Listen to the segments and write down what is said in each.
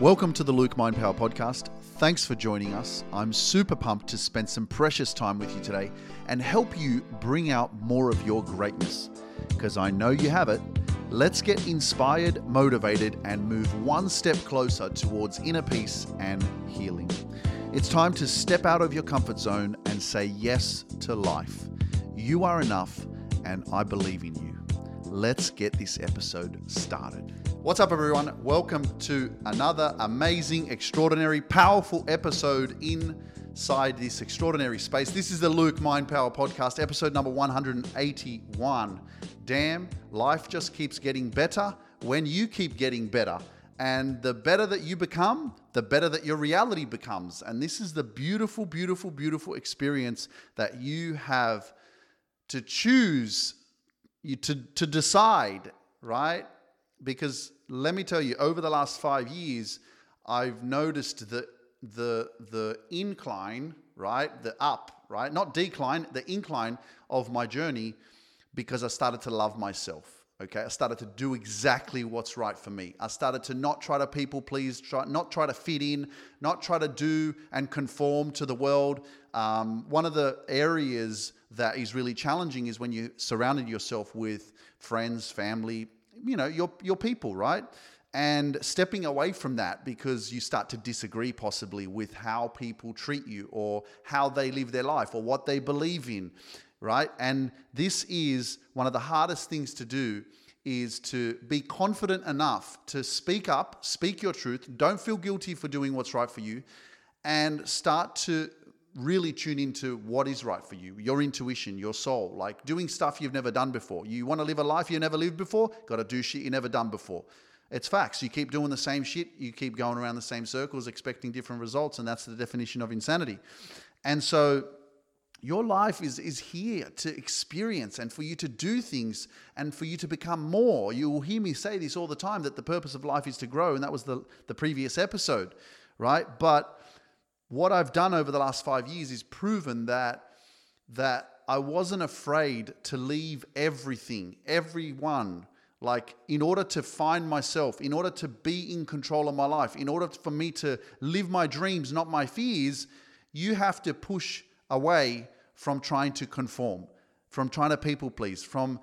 Welcome to the Luke Mind Power Podcast. Thanks for joining us. I'm super pumped to spend some precious time with you today and help you bring out more of your greatness. Because I know you have it. Let's get inspired, motivated, and move one step closer towards inner peace and healing. It's time to step out of your comfort zone and say yes to life. You are enough, and I believe in you. Let's get this episode started. What's up, everyone? Welcome to another amazing, extraordinary, powerful episode inside this extraordinary space. This is the Luke Mind Power Podcast, episode number 181. Damn, life just keeps getting better when you keep getting better. And the better that you become, the better that your reality becomes. And this is the beautiful, beautiful, beautiful experience that you have to choose, you to, to decide, right? Because let me tell you, over the last five years, I've noticed that the the incline, right, the up, right, not decline, the incline of my journey, because I started to love myself. Okay, I started to do exactly what's right for me. I started to not try to people please, try, not try to fit in, not try to do and conform to the world. Um, one of the areas that is really challenging is when you surrounded yourself with friends, family, you know, your, your people, right? And stepping away from that because you start to disagree possibly with how people treat you or how they live their life or what they believe in, right? And this is one of the hardest things to do is to be confident enough to speak up, speak your truth, don't feel guilty for doing what's right for you, and start to really tune into what is right for you, your intuition, your soul, like doing stuff you've never done before. You want to live a life you never lived before, got to do shit you never done before. It's facts. You keep doing the same shit, you keep going around the same circles, expecting different results, and that's the definition of insanity. And so, your life is, is here to experience and for you to do things and for you to become more. You will hear me say this all the time that the purpose of life is to grow, and that was the, the previous episode, right? But what I've done over the last five years is proven that that I wasn't afraid to leave everything, everyone, like in order to find myself, in order to be in control of my life, in order for me to live my dreams, not my fears, you have to push away from trying to conform, from trying to people please, from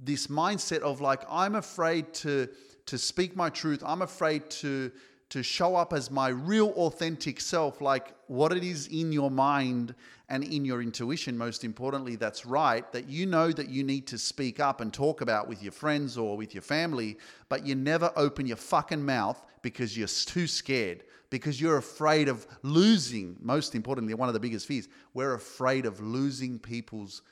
this mindset of like, I'm afraid to to speak my truth. I'm afraid to to show up as my real authentic self, like what it is in your mind and in your intuition, most importantly, that's right, that you know that you need to speak up and talk about with your friends or with your family, but you never open your fucking mouth because you're too scared, because you're afraid of losing, most importantly, one of the biggest fears, we're afraid of losing people's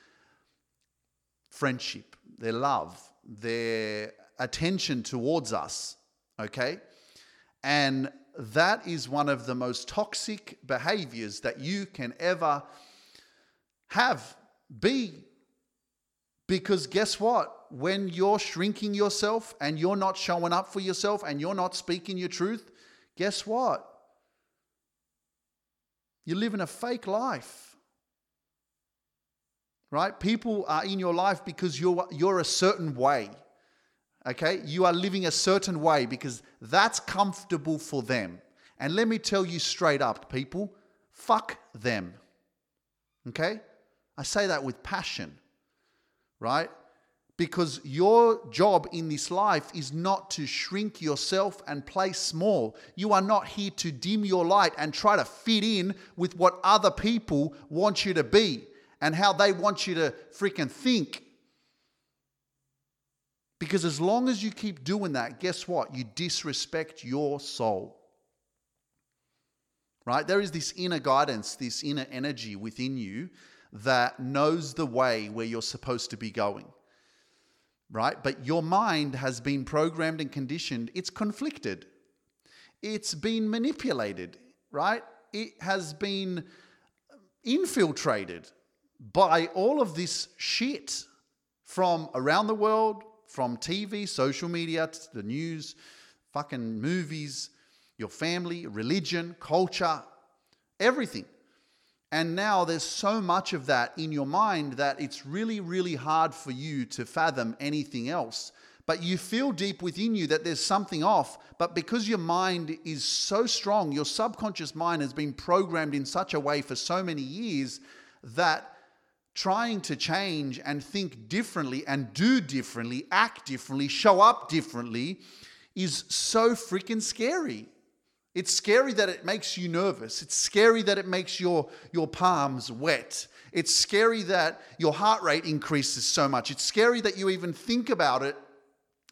friendship, their love, their attention towards us, okay? And that is one of the most toxic behaviors that you can ever have, be. Because guess what? When you're shrinking yourself and you're not showing up for yourself and you're not speaking your truth, guess what? You're living a fake life. Right? People are in your life because you're, you're a certain way. Okay? You are living a certain way because that's comfortable for them. And let me tell you straight up, people, fuck them. Okay? I say that with passion, right? Because your job in this life is not to shrink yourself and play small. You are not here to dim your light and try to fit in with what other people want you to be and how they want you to freaking think because as long as you keep doing that, guess what? You disrespect your soul. Right? There is this inner guidance, this inner energy within you that knows the way where you're supposed to be going. Right? But your mind has been programmed and conditioned. It's conflicted. It's been manipulated, right? It has been infiltrated by all of this shit from around the world, from TV, social media, to the news, fucking movies, your family, religion, culture, everything. And now there's so much of that in your mind that it's really, really hard for you to fathom anything else. but you feel deep within you that there's something off. But because your mind is so strong, your subconscious mind has been programmed in such a way for so many years that trying to change and think differently and do differently, act differently, show up differently is so freaking scary. It's scary that it makes you nervous. It's scary that it makes your, your palms wet. It's scary that your heart rate increases so much. It's scary that you even think about it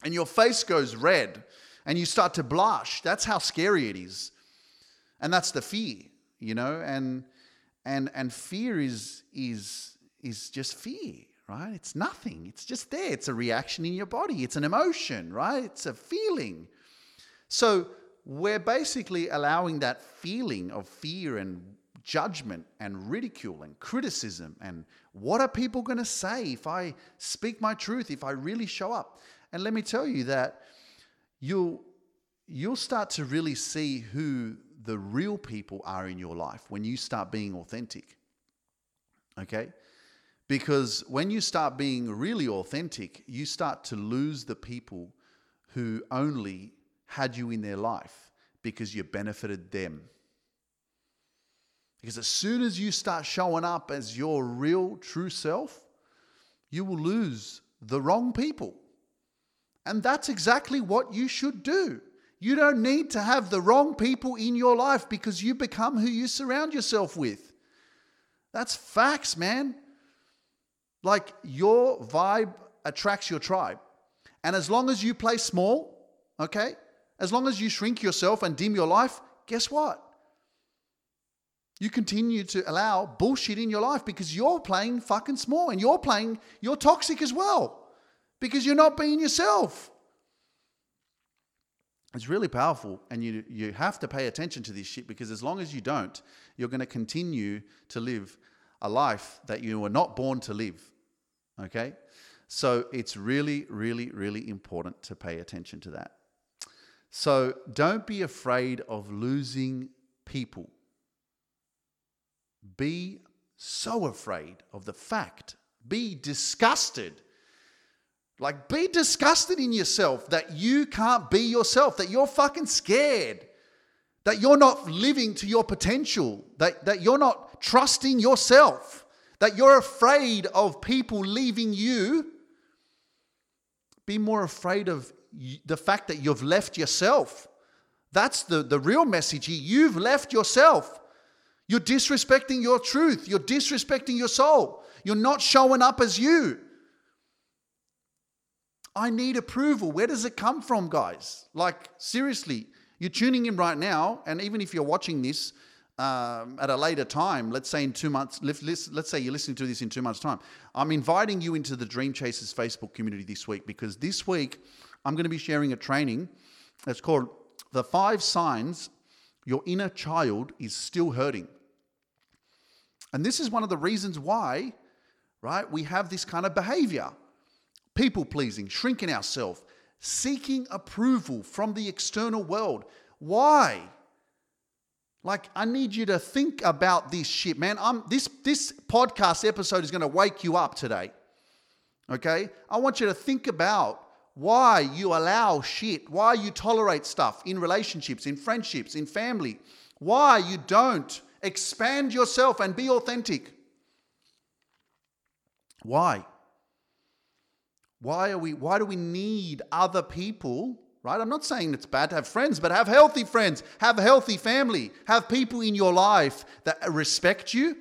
and your face goes red and you start to blush. That's how scary it is. And that's the fear, you know? And and and fear is is is just fear, right? It's nothing. It's just there. It's a reaction in your body. It's an emotion, right? It's a feeling. So we're basically allowing that feeling of fear and judgment and ridicule and criticism and what are people going to say if I speak my truth, if I really show up? And let me tell you that you'll you'll start to really see who the real people are in your life when you start being authentic. Okay? Because when you start being really authentic, you start to lose the people who only had you in their life because you benefited them. Because as soon as you start showing up as your real, true self, you will lose the wrong people. And that's exactly what you should do. You don't need to have the wrong people in your life because you become who you surround yourself with. That's facts, man. Like your vibe attracts your tribe. And as long as you play small, okay, as long as you shrink yourself and dim your life, guess what? You continue to allow bullshit in your life because you're playing fucking small and you're playing, you're toxic as well because you're not being yourself. It's really powerful, and you, you have to pay attention to this shit because as long as you don't, you're going to continue to live a life that you were not born to live. Okay? So it's really, really, really important to pay attention to that. So don't be afraid of losing people. Be so afraid of the fact, be disgusted like, be disgusted in yourself that you can't be yourself, that you're fucking scared, that you're not living to your potential, that, that you're not trusting yourself, that you're afraid of people leaving you. Be more afraid of the fact that you've left yourself. That's the, the real message here. You've left yourself. You're disrespecting your truth. You're disrespecting your soul. You're not showing up as you. I need approval. Where does it come from, guys? Like, seriously, you're tuning in right now, and even if you're watching this um, at a later time, let's say in two months, let's say you're listening to this in two months' time, I'm inviting you into the Dream Chasers Facebook community this week because this week I'm going to be sharing a training that's called The Five Signs Your Inner Child is Still Hurting. And this is one of the reasons why, right, we have this kind of behavior people pleasing, shrinking ourselves, seeking approval from the external world. Why? Like, I need you to think about this shit, man. I'm this this podcast episode is going to wake you up today. Okay? I want you to think about why you allow shit, why you tolerate stuff in relationships, in friendships, in family, why you don't expand yourself and be authentic. Why? Why are we why do we need other people? Right? I'm not saying it's bad to have friends, but have healthy friends, have a healthy family, have people in your life that respect you.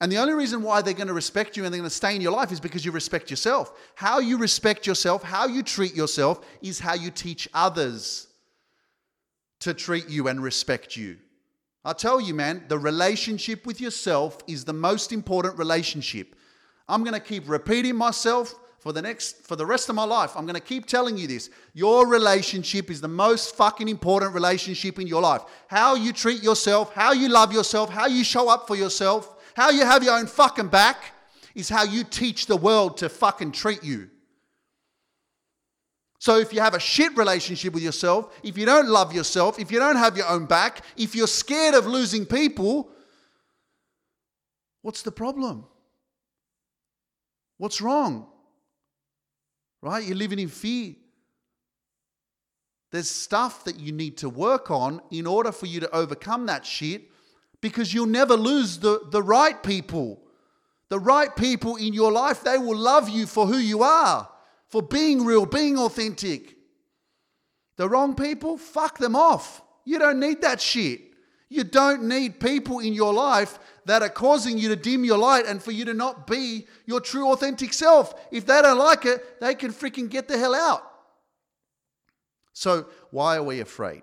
And the only reason why they're going to respect you and they're going to stay in your life is because you respect yourself. How you respect yourself, how you treat yourself, is how you teach others to treat you and respect you. I tell you, man, the relationship with yourself is the most important relationship. I'm going to keep repeating myself for the next for the rest of my life i'm going to keep telling you this. Your relationship is the most fucking important relationship in your life. How you treat yourself how you love yourself how you show up for yourself how you have your own fucking back is how you teach the world to fucking treat you. So if you have a shit relationship with yourself if you don't love yourself if you don't have your own back if you're scared of losing people what's the problem? What's wrong right? You're living in fear. There's stuff that you need to work on in order for you to overcome that shit because you'll never lose the, the right people. The right people in your life, they will love you for who you are, for being real, being authentic. The wrong people, fuck them off. You don't need that shit. You don't need people in your life that are causing you to dim your light and for you to not be your true authentic self. If they don't like it, they can freaking get the hell out. So, why are we afraid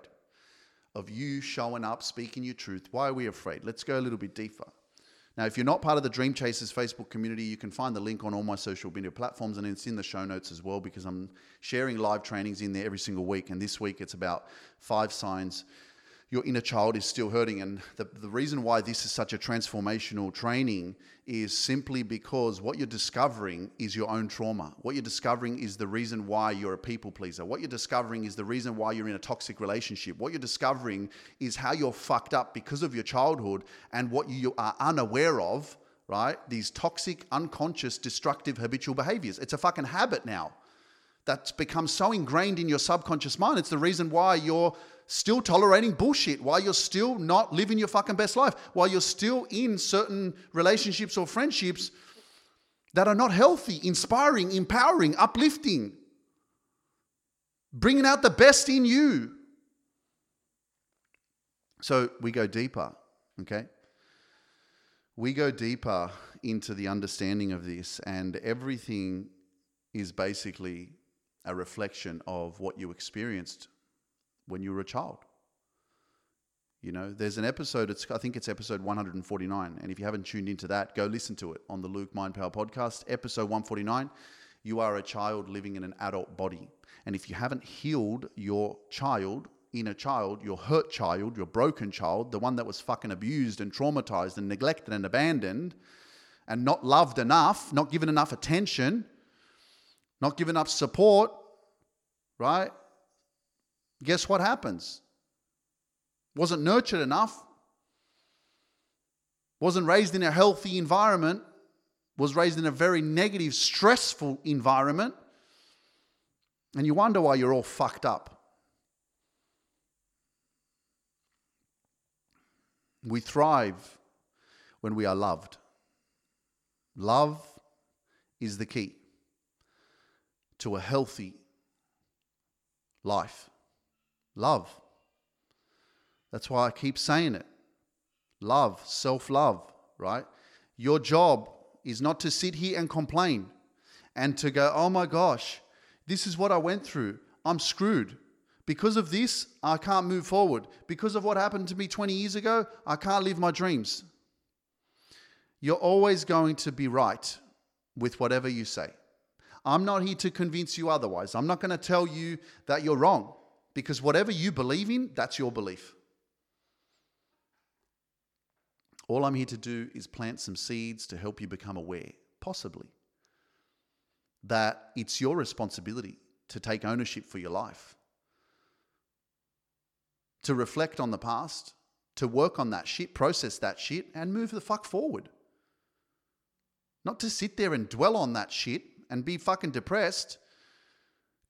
of you showing up, speaking your truth? Why are we afraid? Let's go a little bit deeper. Now, if you're not part of the Dream Chasers Facebook community, you can find the link on all my social media platforms and it's in the show notes as well because I'm sharing live trainings in there every single week. And this week it's about five signs your inner child is still hurting. And the, the reason why this is such a transformational training is simply because what you're discovering is your own trauma. What you're discovering is the reason why you're a people pleaser. What you're discovering is the reason why you're in a toxic relationship. What you're discovering is how you're fucked up because of your childhood and what you are unaware of, right? These toxic, unconscious, destructive habitual behaviors. It's a fucking habit now that's become so ingrained in your subconscious mind. It's the reason why you're still tolerating bullshit, why you're still not living your fucking best life, why you're still in certain relationships or friendships that are not healthy, inspiring, empowering, uplifting, bringing out the best in you. So we go deeper, okay? We go deeper into the understanding of this, and everything is basically a reflection of what you experienced when you were a child. You know, there's an episode, it's, I think it's episode 149. And if you haven't tuned into that, go listen to it on the Luke Mind Power podcast, episode 149. You are a child living in an adult body. And if you haven't healed your child, inner child, your hurt child, your broken child, the one that was fucking abused and traumatized and neglected and abandoned and not loved enough, not given enough attention, not given enough support, right? Guess what happens? Wasn't nurtured enough, wasn't raised in a healthy environment, was raised in a very negative, stressful environment, and you wonder why you're all fucked up. We thrive when we are loved. Love is the key to a healthy life. Love. That's why I keep saying it. Love, self love, right? Your job is not to sit here and complain and to go, oh my gosh, this is what I went through. I'm screwed. Because of this, I can't move forward. Because of what happened to me 20 years ago, I can't live my dreams. You're always going to be right with whatever you say. I'm not here to convince you otherwise. I'm not going to tell you that you're wrong. Because whatever you believe in, that's your belief. All I'm here to do is plant some seeds to help you become aware, possibly, that it's your responsibility to take ownership for your life, to reflect on the past, to work on that shit, process that shit, and move the fuck forward. Not to sit there and dwell on that shit and be fucking depressed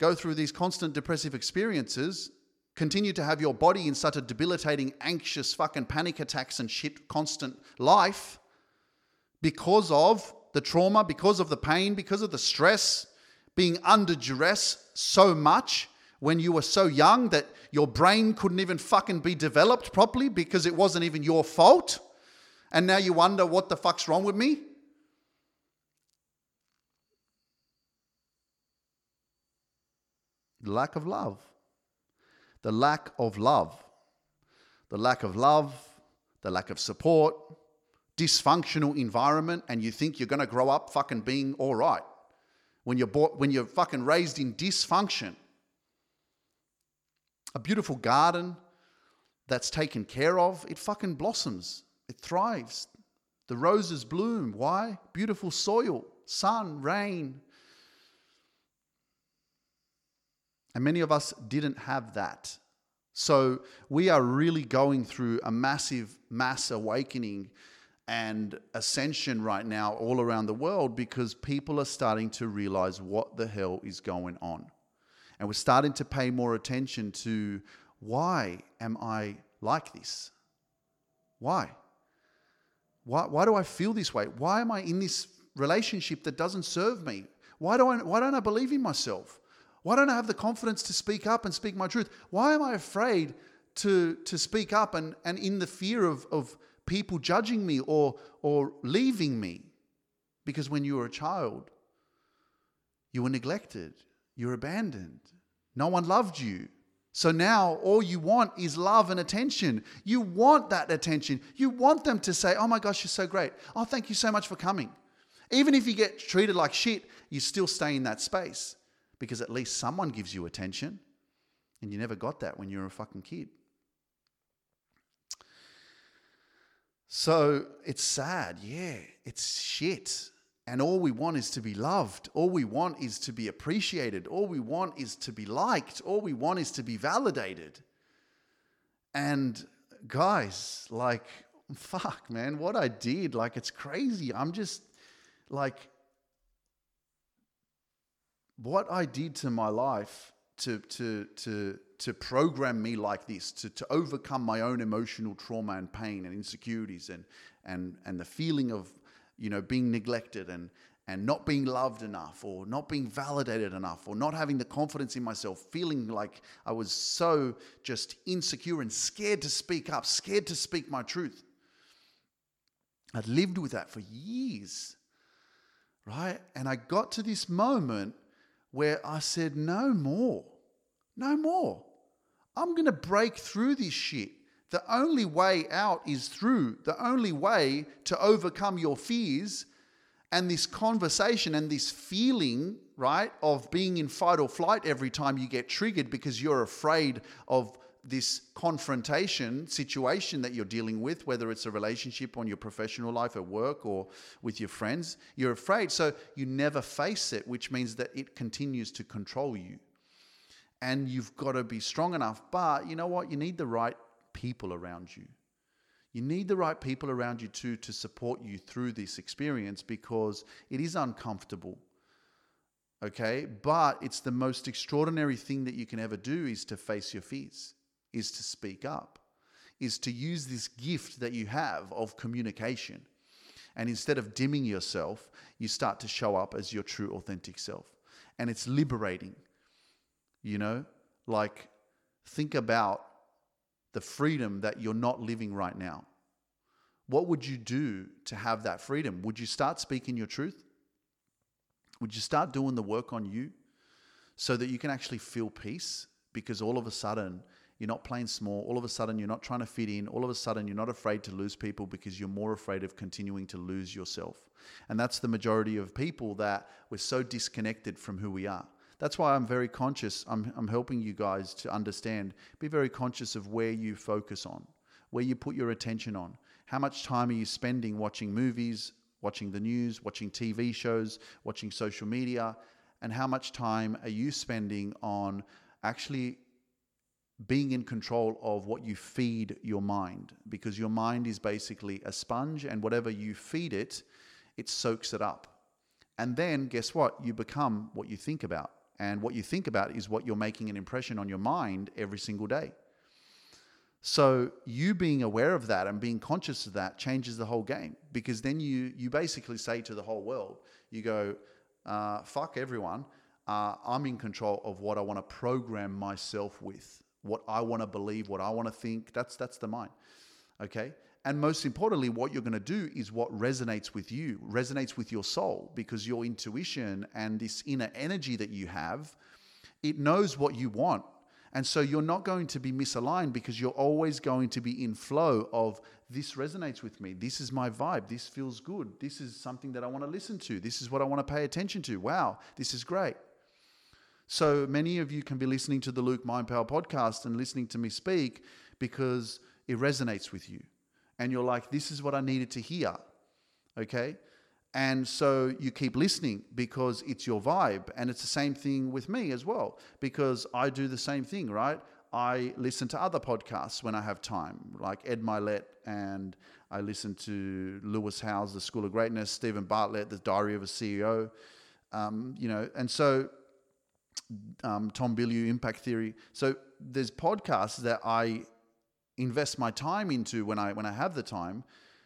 go through these constant depressive experiences, continue to have your body in such a debilitating, anxious, fucking panic attacks and shit constant life because of the trauma, because of the pain, because of the stress, being under duress so much when you were so young that your brain couldn't even fucking be developed properly because it wasn't even your fault. And now you wonder what the fuck's wrong with me? Lack of love. The lack of love. The lack of love, the lack of support, dysfunctional environment, and you think you're going to grow up fucking being all right. When you're, bought, when you're fucking raised in dysfunction, a beautiful garden that's taken care of, it fucking blossoms, it thrives. The roses bloom. Why? Beautiful soil, sun, rain, And many of us didn't have that. So we are really going through a massive mass awakening and ascension right now all around the world because people are starting to realize what the hell is going on. And we're starting to pay more attention to why am I like this? Why? Why, why do I feel this way? Why am I in this relationship that doesn't serve me? Why, do I, why don't I believe in myself? Why don't I have the confidence to speak up and speak my truth? Why am I afraid to, to speak up and, and in the fear of, of people judging me or, or leaving me? Because when you were a child, you were neglected, you were abandoned, no one loved you. So now all you want is love and attention. You want that attention. You want them to say, Oh my gosh, you're so great. Oh, thank you so much for coming. Even if you get treated like shit, you still stay in that space because at least someone gives you attention. And you never got that when you were a fucking kid. So it's sad. Yeah, it's shit. And all we want is to be loved. All we want is to be appreciated. All we want is to be liked. All we want is to be validated. And guys, like, fuck, man, what I did, like, it's crazy. I'm just like, what I did to my life to, to, to, to program me like this, to, to overcome my own emotional trauma and pain and insecurities and, and, and the feeling of you know, being neglected and, and not being loved enough or not being validated enough or not having the confidence in myself, feeling like I was so just insecure and scared to speak up, scared to speak my truth. I'd lived with that for years, right? And I got to this moment where I said, no more, no more. I'm going to break through this shit. The only way out is through. The only way to overcome your fears and this conversation and this feeling, right, of being in fight or flight every time you get triggered because you're afraid of this confrontation situation that you're dealing with, whether it's a relationship on your professional life at work or with your friends, you're afraid. So you never face it, which means that it continues to control you. And you've got to be strong enough. But you know what? You need the right people around you. You need the right people around you too to support you through this experience because it is uncomfortable. Okay? But it's the most extraordinary thing that you can ever do is to face your fears, is to speak up, is to use this gift that you have of communication. And instead of dimming yourself, you start to show up as your true, authentic self. And it's liberating. You know, like think about the freedom that you're not living right now. What would you do to have that freedom? Would you start speaking your truth? Would you start doing the work on you so that you can actually feel peace? Because all of a sudden, you're not playing small. All of a sudden, you're not trying to fit in. All of a sudden, you're not afraid to lose people because you're more afraid of continuing to lose yourself. And that's the majority of people that we're so disconnected from who we are. That's why I'm very conscious. I'm, I'm helping you guys to understand. Be very conscious of where you focus on, where you put your attention on. How much time are you spending watching movies, watching the news, watching TV shows, watching social media? And how much time are you spending on actually being in control of what you feed your mind? Because your mind is basically a sponge, and whatever you feed it, it soaks it up. And then guess what? You become what you think about. And what you think about is what you're making an impression on your mind every single day. So you being aware of that and being conscious of that changes the whole game because then you you basically say to the whole world, you go, uh, "Fuck everyone, uh, I'm in control of what I want to program myself with, what I want to believe, what I want to think. That's that's the mind, okay. And most importantly, what you're going to do is what resonates with you, resonates with your soul, because your intuition and this inner energy that you have, it knows what you want. And so you're not going to be misaligned because you're always going to be in flow of this resonates with me. This is my vibe. This feels good. This is something that I want to listen to. This is what I want to pay attention to. Wow, this is great. So many of you can be listening to the Luke Mind Power podcast and listening to me speak because it resonates with you and you're like, this is what I needed to hear. Okay. And so you keep listening because it's your vibe. And it's the same thing with me as well, because I do the same thing, right? I listen to other podcasts when I have time, like Ed Mylett, and I listen to Lewis Howes, The School of Greatness, Steven Bartlett, The Diary of a CEO. Um, you know, and so um, Tom Bilyeu, Impact Theory. So there's podcasts that I invest my time into when I when I have the time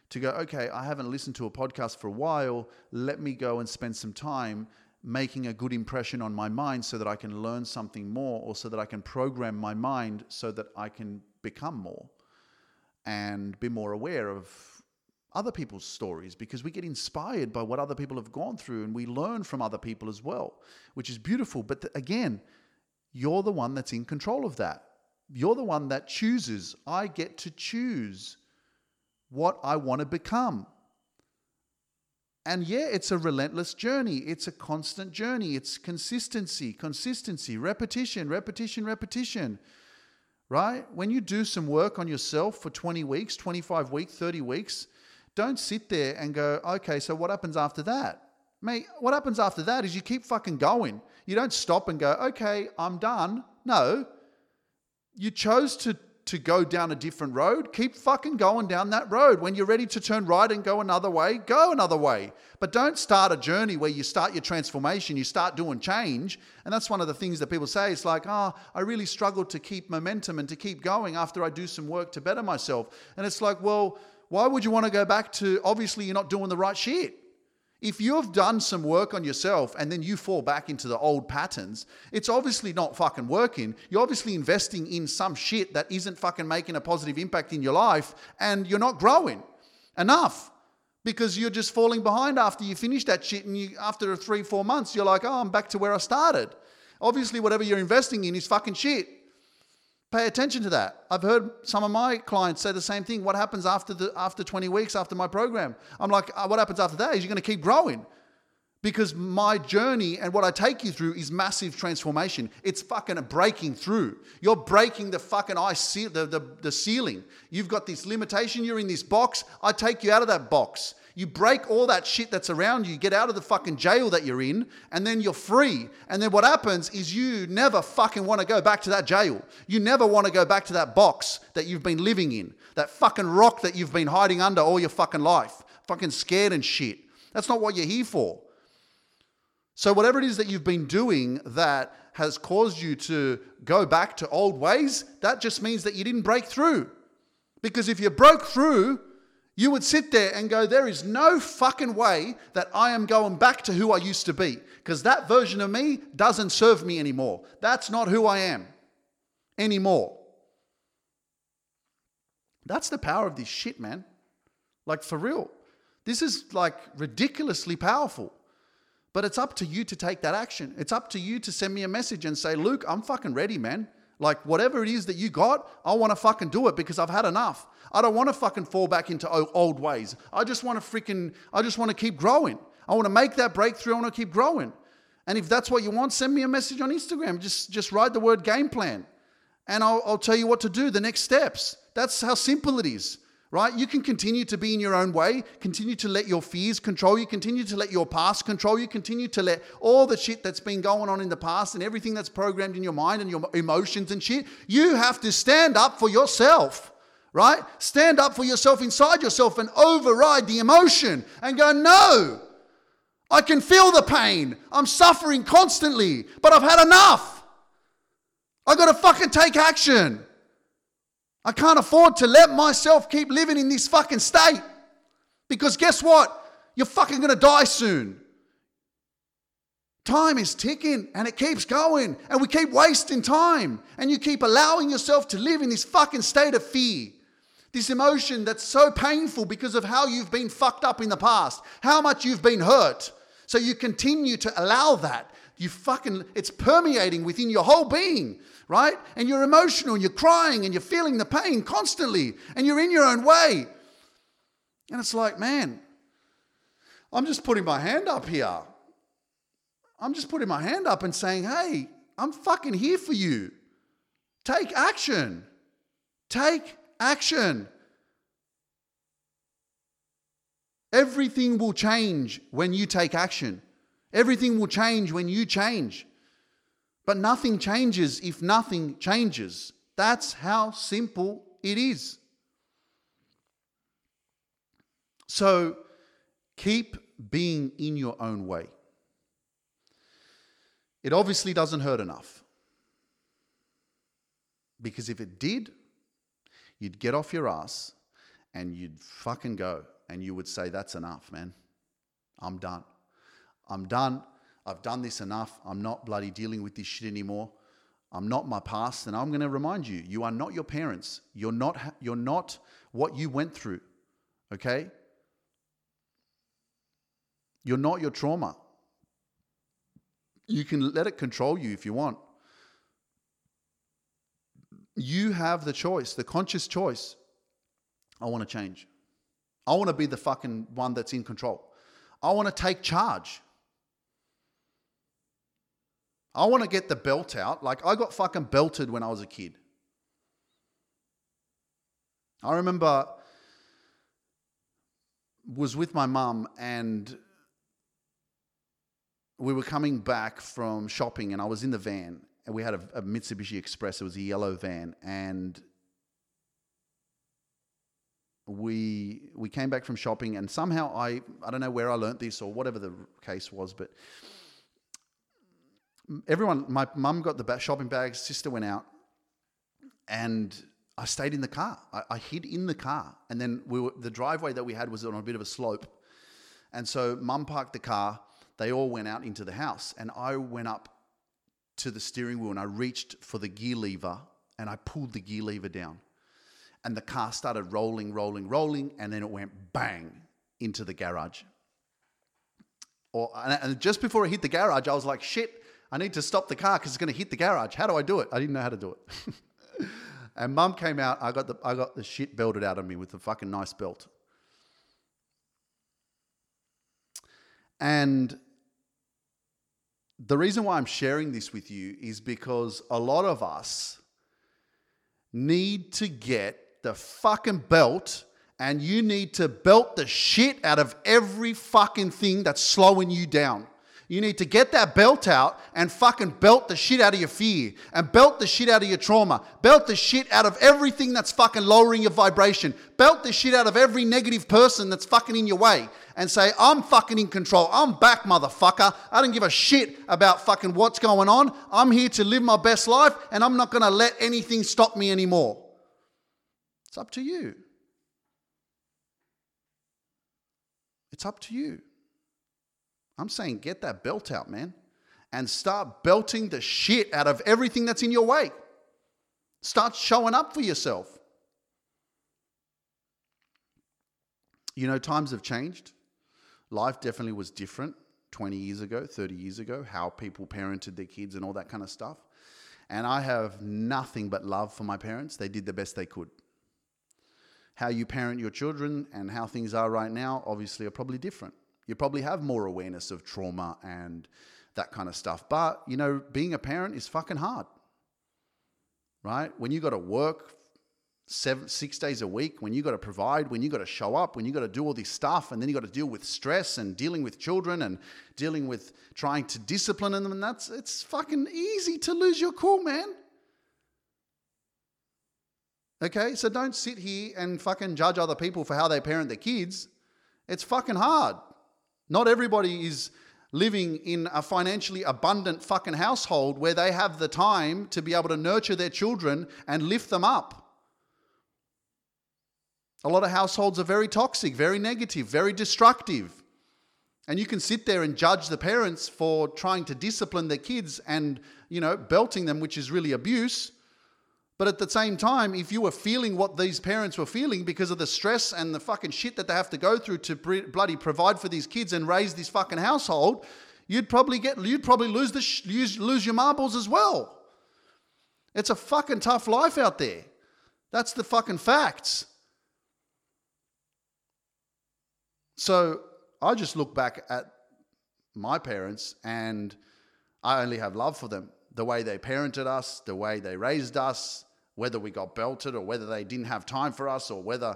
to go. Okay, I haven't listened to a podcast for a while. Let me go and spend some time making a good impression on my mind so that I can learn something more, or so that I can program my mind so that I can become more and be more aware of other people's stories because we get inspired by what other people have gone through and we learn from other people as well, which is beautiful. But th- again, you're the one that's in control of that. You're the one that chooses. I get to choose what I want to become. And yeah, it's a relentless journey. It's a constant journey. It's consistency, consistency, repetition, repetition, repetition. Right? When you do some work on yourself for 20 weeks, 25 weeks, 30 weeks, don't sit there and go, okay, so what happens after that? Mate, what happens after that is you keep fucking going. You don't stop and go, okay, I'm done. No. You chose to, to go down a different road. Keep fucking going down that road. When you're ready to turn right and go another way, go another way. But don't start a journey where you start your transformation, you start doing change. And that's one of the things that people say. It's like, oh, I really struggle to keep momentum and to keep going after I do some work to better myself. And it's like, well, why would you want to go back to obviously you're not doing the right shit? If you've done some work on yourself and then you fall back into the old patterns, it's obviously not fucking working. You're obviously investing in some shit that isn't fucking making a positive impact in your life and you're not growing enough because you're just falling behind after you finish that shit and you, after three, four months, you're like, oh, I'm back to where I started. Obviously, whatever you're investing in is fucking shit. Pay attention to that. I've heard some of my clients say the same thing. What happens after the after 20 weeks after my program? I'm like, uh, what happens after that is you're going to keep growing. Because my journey and what I take you through is massive transformation. It's fucking breaking through. You're breaking the fucking ice, the, the, the ceiling. You've got this limitation. You're in this box. I take you out of that box. You break all that shit that's around you, get out of the fucking jail that you're in, and then you're free. And then what happens is you never fucking want to go back to that jail. You never want to go back to that box that you've been living in, that fucking rock that you've been hiding under all your fucking life, fucking scared and shit. That's not what you're here for. So, whatever it is that you've been doing that has caused you to go back to old ways, that just means that you didn't break through. Because if you broke through, you would sit there and go, There is no fucking way that I am going back to who I used to be because that version of me doesn't serve me anymore. That's not who I am anymore. That's the power of this shit, man. Like, for real. This is like ridiculously powerful. But it's up to you to take that action. It's up to you to send me a message and say, Luke, I'm fucking ready, man. Like, whatever it is that you got, I want to fucking do it because I've had enough. I don't want to fucking fall back into old ways. I just want to freaking, I just want to keep growing. I want to make that breakthrough. I want to keep growing. And if that's what you want, send me a message on Instagram. Just, just write the word game plan and I'll, I'll tell you what to do, the next steps. That's how simple it is right? You can continue to be in your own way, continue to let your fears control you, continue to let your past control you, continue to let all the shit that's been going on in the past and everything that's programmed in your mind and your emotions and shit. You have to stand up for yourself, right? Stand up for yourself inside yourself and override the emotion and go, no. I can feel the pain. I'm suffering constantly, but I've had enough. I got to fucking take action. I can't afford to let myself keep living in this fucking state. Because guess what? You're fucking gonna die soon. Time is ticking and it keeps going, and we keep wasting time, and you keep allowing yourself to live in this fucking state of fear. This emotion that's so painful because of how you've been fucked up in the past, how much you've been hurt. So you continue to allow that. You fucking, it's permeating within your whole being right? And you're emotional you're crying and you're feeling the pain constantly and you're in your own way. And it's like, man, I'm just putting my hand up here. I'm just putting my hand up and saying, hey, I'm fucking here for you. Take action. Take action. Everything will change when you take action. Everything will change when you change. But nothing changes if nothing changes. That's how simple it is. So keep being in your own way. it obviously doesn't hurt enough. Because if it did, you'd get off your ass and you'd fucking go and you would say, That's enough, man. I'm done. I'm done. I've done this enough. I'm not bloody dealing with this shit anymore. I'm not my past. And I'm going to remind you you are not your parents. You're not, you're not what you went through. Okay? You're not your trauma. You can let it control you if you want. You have the choice, the conscious choice. I want to change. I want to be the fucking one that's in control. I want to take charge. I want to get the belt out. Like I got fucking belted when I was a kid. I remember was with my mum and we were coming back from shopping and I was in the van and we had a, a Mitsubishi Express. It was a yellow van and we we came back from shopping and somehow I I don't know where I learnt this or whatever the case was, but everyone my mum got the shopping bags, sister went out, and I stayed in the car. I, I hid in the car, and then we were, the driveway that we had was on a bit of a slope, and so mum parked the car. They all went out into the house, and I went up to the steering wheel and I reached for the gear lever and I pulled the gear lever down and the car started rolling, rolling, rolling, and then it went bang into the garage. Or, and just before it hit the garage, I was like, shit, I need to stop the car because it's going to hit the garage. How do I do it? I didn't know how to do it. and mum came out, I got, the, I got the shit belted out of me with a fucking nice belt. And the reason why I'm sharing this with you is because a lot of us need to get the fucking belt and you need to belt the shit out of every fucking thing that's slowing you down. You need to get that belt out and fucking belt the shit out of your fear and belt the shit out of your trauma. Belt the shit out of everything that's fucking lowering your vibration. Belt the shit out of every negative person that's fucking in your way and say, I'm fucking in control. I'm back, motherfucker. I don't give a shit about fucking what's going on. I'm here to live my best life and I'm not going to let anything stop me anymore. It's up to you. It's up to you. I'm saying get that belt out, man, and start belting the shit out of everything that's in your way. Start showing up for yourself. You know, times have changed. Life definitely was different 20 years ago, 30 years ago, how people parented their kids and all that kind of stuff. And I have nothing but love for my parents. They did the best they could how you parent your children and how things are right now obviously are probably different. You probably have more awareness of trauma and that kind of stuff. But, you know, being a parent is fucking hard, right? When you got to work seven, six days a week, when you got to provide, when you got to show up, when you got to do all this stuff, and then you got to deal with stress and dealing with children and dealing with trying to discipline them, and that's it's fucking easy to lose your cool, man. Okay, so don't sit here and fucking judge other people for how they parent their kids. It's fucking hard. Not everybody is living in a financially abundant fucking household where they have the time to be able to nurture their children and lift them up. A lot of households are very toxic, very negative, very destructive. And you can sit there and judge the parents for trying to discipline their kids and, you know, belting them, which is really abuse. But at the same time, if you were feeling what these parents were feeling because of the stress and the fucking shit that they have to go through to bloody provide for these kids and raise this fucking household, you'd probably get you'd probably lose the sh- lose, lose your marbles as well. It's a fucking tough life out there. That's the fucking facts. So I just look back at my parents and I only have love for them. The way they parented us, the way they raised us, whether we got belted or whether they didn't have time for us or whether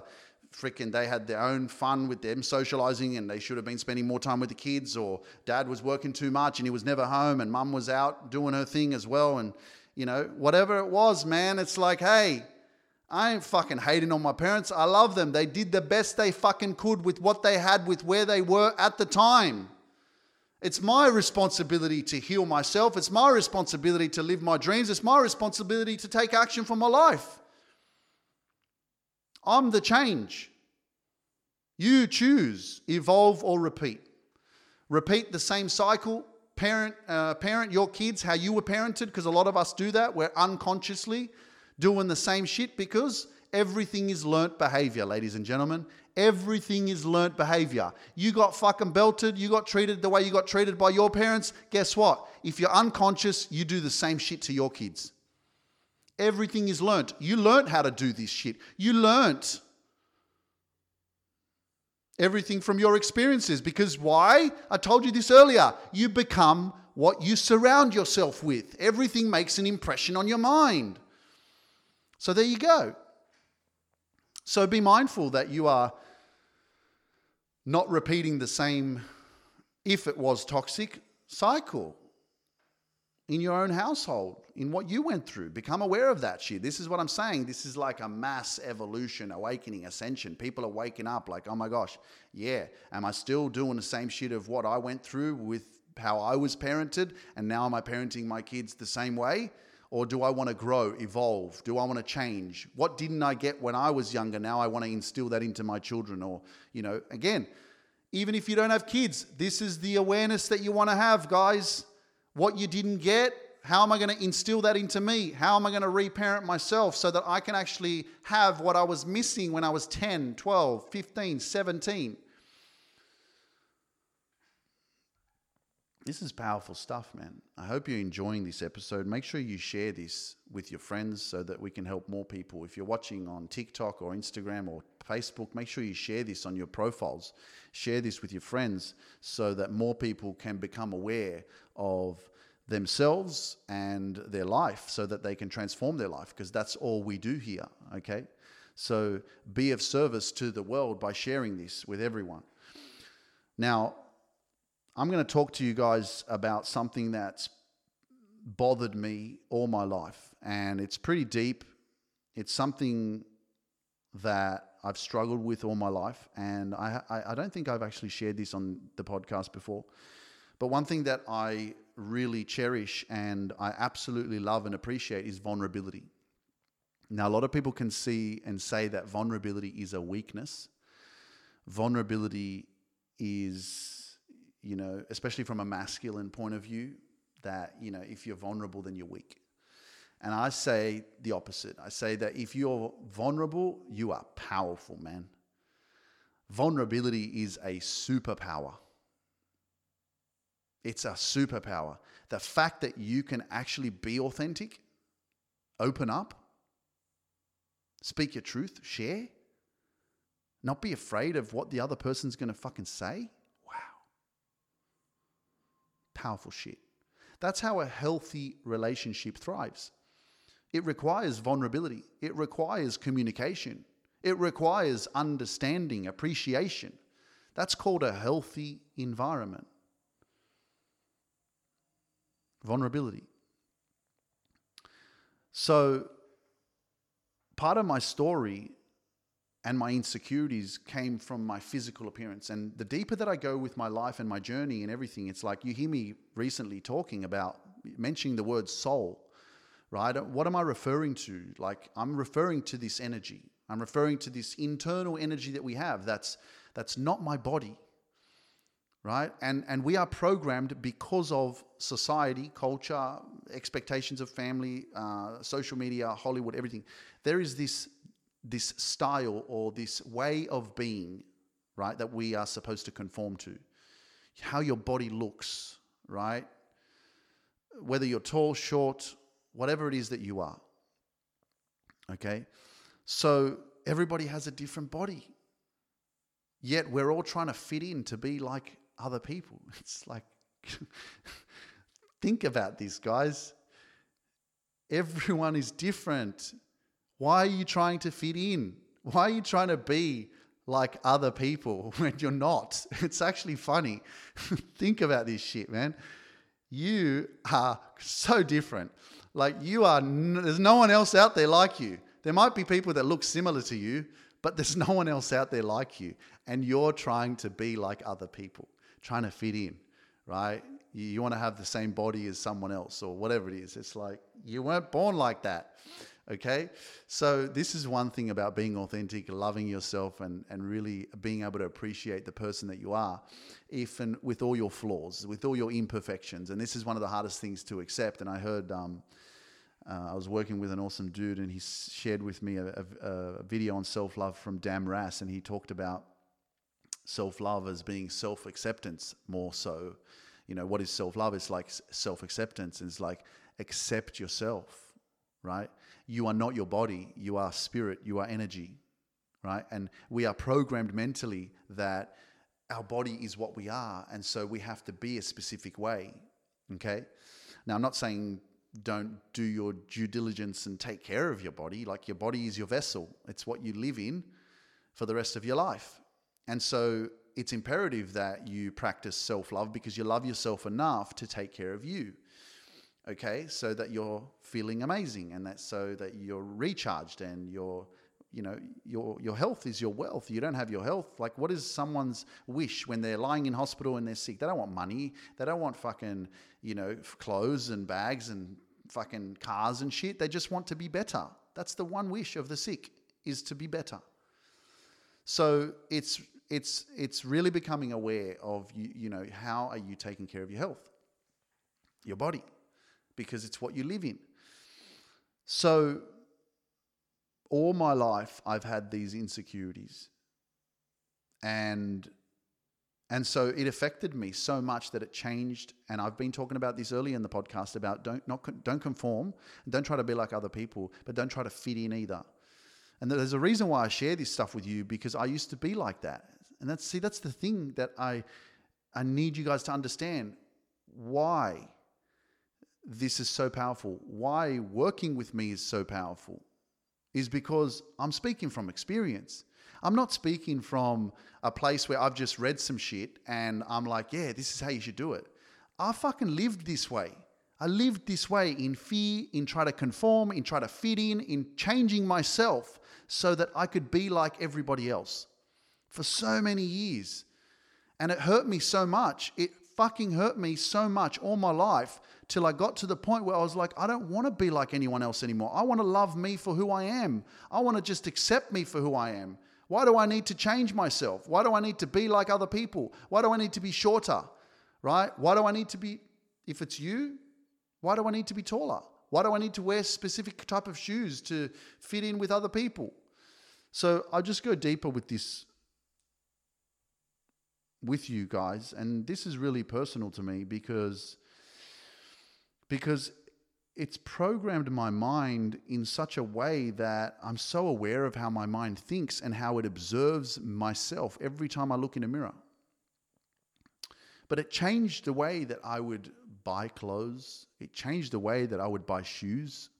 freaking they had their own fun with them socializing and they should have been spending more time with the kids or dad was working too much and he was never home and mum was out doing her thing as well and you know whatever it was man it's like hey I ain't fucking hating on my parents. I love them. They did the best they fucking could with what they had, with where they were at the time. It's my responsibility to heal myself. It's my responsibility to live my dreams. It's my responsibility to take action for my life. I'm the change. You choose evolve or repeat. Repeat the same cycle. Parent, uh, parent your kids how you were parented, because a lot of us do that. We're unconsciously doing the same shit because everything is learnt behavior, ladies and gentlemen. Everything is learnt behavior. You got fucking belted, you got treated the way you got treated by your parents. Guess what? If you're unconscious, you do the same shit to your kids. Everything is learnt. You learnt how to do this shit. You learnt everything from your experiences because why? I told you this earlier. You become what you surround yourself with. Everything makes an impression on your mind. So there you go. So be mindful that you are not repeating the same, if it was toxic, cycle in your own household, in what you went through. Become aware of that shit. This is what I'm saying. This is like a mass evolution, awakening, ascension. People are waking up like, oh my gosh, yeah, am I still doing the same shit of what I went through with how I was parented? And now am I parenting my kids the same way? Or do I want to grow, evolve? Do I want to change? What didn't I get when I was younger? Now I want to instill that into my children. Or, you know, again, even if you don't have kids, this is the awareness that you want to have, guys. What you didn't get, how am I going to instill that into me? How am I going to reparent myself so that I can actually have what I was missing when I was 10, 12, 15, 17? This is powerful stuff, man. I hope you're enjoying this episode. Make sure you share this with your friends so that we can help more people. If you're watching on TikTok or Instagram or Facebook, make sure you share this on your profiles. Share this with your friends so that more people can become aware of themselves and their life so that they can transform their life because that's all we do here, okay? So be of service to the world by sharing this with everyone. Now, I'm going to talk to you guys about something that's bothered me all my life. And it's pretty deep. It's something that I've struggled with all my life. And I, I, don't think I've actually shared this on the podcast before. But one thing that I really cherish and I absolutely love and appreciate is vulnerability. Now, a lot of people can see and say that vulnerability is a weakness. Vulnerability is you know, especially from a masculine point of view, that, you know, if you're vulnerable, then you're weak. And I say the opposite. I say that if you're vulnerable, you are powerful, man. Vulnerability is a superpower. It's a superpower. The fact that you can actually be authentic, open up, speak your truth, share, not be afraid of what the other person's going to fucking say powerful shit. That's how a healthy relationship thrives. It requires vulnerability, it requires communication, it requires understanding, appreciation. That's called a healthy environment. Vulnerability. So, part of my story and my insecurities came from my physical appearance. And the deeper that I go with my life and my journey and everything, it's like you hear me recently talking about mentioning the word soul, right? What am I referring to? Like I'm referring to this energy. I'm referring to this internal energy that we have. That's that's not my body, right? And and we are programmed because of society, culture, expectations of family, uh, social media, Hollywood, everything. There is this this style or this way of being, right, that we are supposed to conform to. How your body looks, right? Whether you're tall, short, whatever it is that you are. Okay? So everybody has a different body. Yet we're all trying to fit in to be like other people. It's like, think about this, guys. Everyone is different. Why are you trying to fit in? Why are you trying to be like other people when you're not? It's actually funny. Think about this shit, man. You are so different. Like you are, there's no one else out there like you. There might be people that look similar to you, but there's no one else out there like you. And you're trying to be like other people, trying to fit in, right? You, you want to have the same body as someone else or whatever it is. It's like you weren't born like that. Okay. So, this is one thing about being authentic, loving yourself, and, and really being able to appreciate the person that you are, even with all your flaws, with all your imperfections. And this is one of the hardest things to accept. And I heard, um, uh, I was working with an awesome dude, and he shared with me a, a, a video on self love from Ram Dass, and he talked about self love as being self acceptance more so. You know, what is self love? It's like self acceptance. It's like accept yourself, right? You are not your body, you are spirit, you are energy, right? And we are programmed mentally that our body is what we are. And so we have to be a specific way, okay? Now, I'm not saying don't do your due diligence and take care of your body. Like your body is your vessel, it's what you live in for the rest of your life. And so it's imperative that you practice self love because you love yourself enough to take care of you. Okay, so that you're feeling amazing and that's so that you're recharged and you're you know your your health is your wealth. You don't have your health. Like what is someone's wish when they're lying in hospital and they're sick? They don't want money. They don't want fucking you know clothes and bags and fucking cars and shit. They just want to be better. That's the one wish of the sick is to be better. So it's it's it's really becoming aware of you, you know how are you taking care of your health? Your body because it's what you live in. So all my life I've had these insecurities. And and so it affected me so much that it changed. And I've been talking about this earlier in the podcast about don't not don't conform. Don't try to be like other people but don't try to fit in either. And there's a reason why I share this stuff with you because I used to be like that. And that's see that's the thing that I I need you guys to understand why this is so powerful why working with me is so powerful is because I'm speaking from experience. I'm not speaking from a place where I've just read some shit and I'm like, yeah, this is how you should do it. I fucking lived this way. I lived this way in fear, in trying to conform, in trying to fit in, in changing myself so that I could be like everybody else for so many years. And it hurt me so much. It fucking hurt me so much all my life till I got to the point where I was like, I don't want to be like anyone else anymore. I want to love me for who I am. I want to just accept me for who I am. Why do I need to change myself? Why do I need to be like other people? Why do I need to be shorter? Right? Why do I need to be, if it's you, why do I need to be taller? Why do I need to wear specific type of shoes to fit in with other people? So I just go deeper with this with you guys and this is really personal to me because because it's programmed my mind in such a way that I'm so aware of how my mind thinks and how it observes myself every time I look in a mirror. But it changed the way that I would buy clothes, it changed the way that I would buy shoes,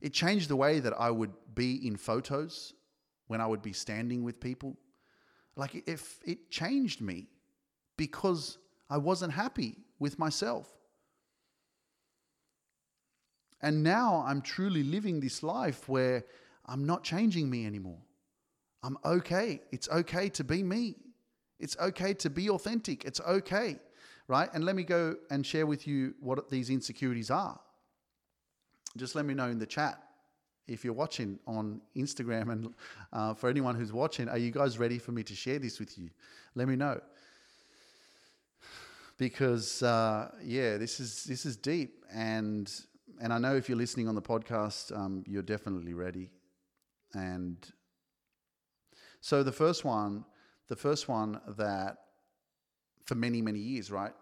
it changed the way that I would be in photos when I would be standing with people. Like if it changed me because I wasn't happy with myself. And now I'm truly living this life where I'm not changing me anymore. I'm okay. It's okay to be me. It's okay to be authentic. It's okay, right? And let me go and share with you what these insecurities are. Just let me know in the chat if you're watching on Instagram and uh, for anyone who's watching, are you guys ready for me to share this with you? Let me know. Because uh, yeah, this is this is deep, and and I know if you're listening on the podcast, um, you're definitely ready. And so the first one, the first one that for many many years, right,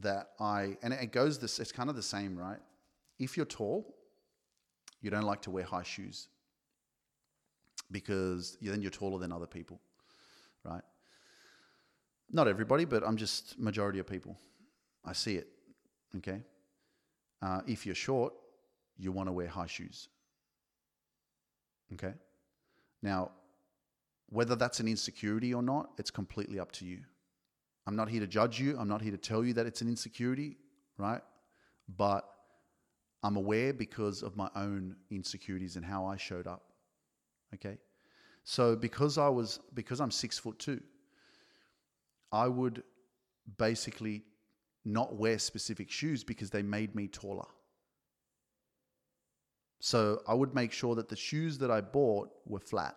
that I and it goes this, it's kind of the same, right? If you're tall, you don't like to wear high shoes because then you're taller than other people, right? Not everybody, but I'm just majority of people. I see it. Okay. Uh, if you're short, you want to wear high shoes. Okay? Now, whether that's an insecurity or not, it's completely up to you. I'm not here to judge you. I'm not here to tell you that it's an insecurity, right? But I'm aware because of my own insecurities and how I showed up. Okay? So because I was because I'm six foot two, I would basically not wear specific shoes because they made me taller. So I would make sure that the shoes that I bought were flat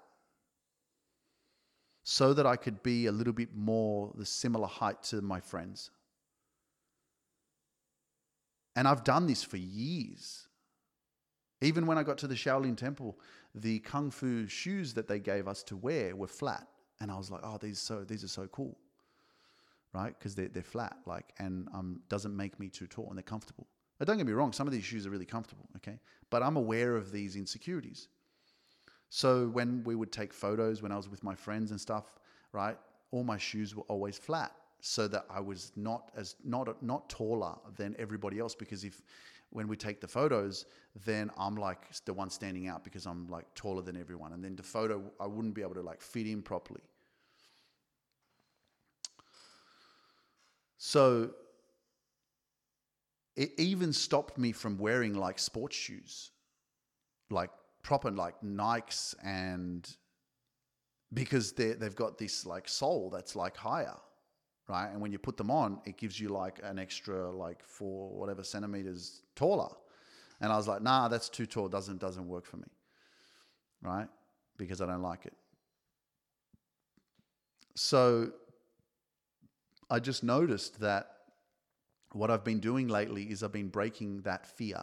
so that I could be a little bit more the similar height to my friends. And I've done this for years. Even when I got to the Shaolin Temple, the kung fu shoes that they gave us to wear were flat, and I was like, "Oh, these so these are so cool." Right? Because they're, they're flat, like, and um, doesn't make me too tall and they're comfortable. But don't get me wrong, some of these shoes are really comfortable, okay? But I'm aware of these insecurities. So when we would take photos when I was with my friends and stuff, right? All my shoes were always flat so that I was not as not not taller than everybody else because if when we take the photos, then I'm like the one standing out because I'm like taller than everyone. And then the photo I wouldn't be able to like fit in properly. So it even stopped me from wearing like sports shoes, like proper like Nikes and because they they've got this like sole that's like higher, right? And when you put them on, it gives you like an extra like four whatever centimeters taller. And I was like, nah, that's too tall. Doesn't doesn't work for me, right? Because I don't like it. So I just noticed that what I've been doing lately is I've been breaking that fear.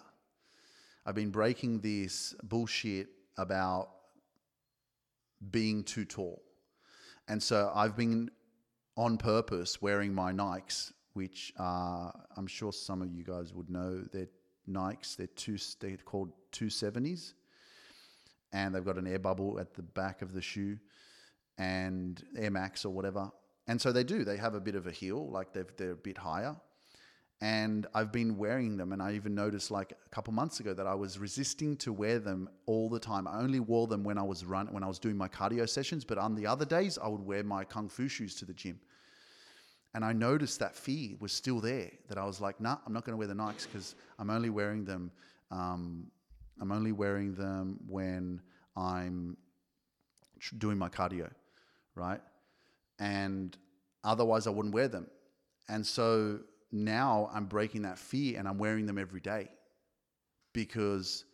I've been breaking this bullshit about being too tall. And so I've been on purpose wearing my Nikes, which uh, I'm sure some of you guys would know. They're Nikes, they're, two, they're called 270s. And they've got an air bubble at the back of the shoe and Air Max or whatever. And so they do. They have a bit of a heel, like they're a bit higher. And I've been wearing them, and I even noticed like a couple months ago that I was resisting to wear them all the time. I only wore them when I was run when I was doing my cardio sessions, but on the other days I would wear my kung fu shoes to the gym. And I noticed that fear was still there. That I was like, nah, I'm not going to wear the Nikes because I'm only wearing them. Um, I'm only wearing them when I'm doing my cardio, right? And otherwise I wouldn't wear them. And so now I'm breaking that fear and I'm wearing them every day because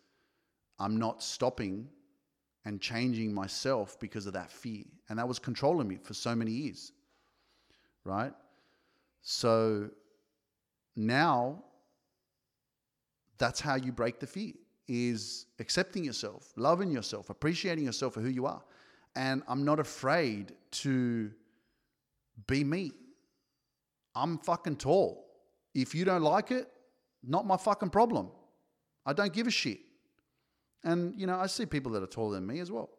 I'm not stopping and changing myself because of that fear. And that was controlling me for so many years. Right? So now that's how you break the fear is accepting yourself, loving yourself, appreciating yourself for who you are. And I'm not afraid to be me. I'm fucking tall. If you don't like it, not my fucking problem. I don't give a shit. And, you know, I see people that are taller than me as well.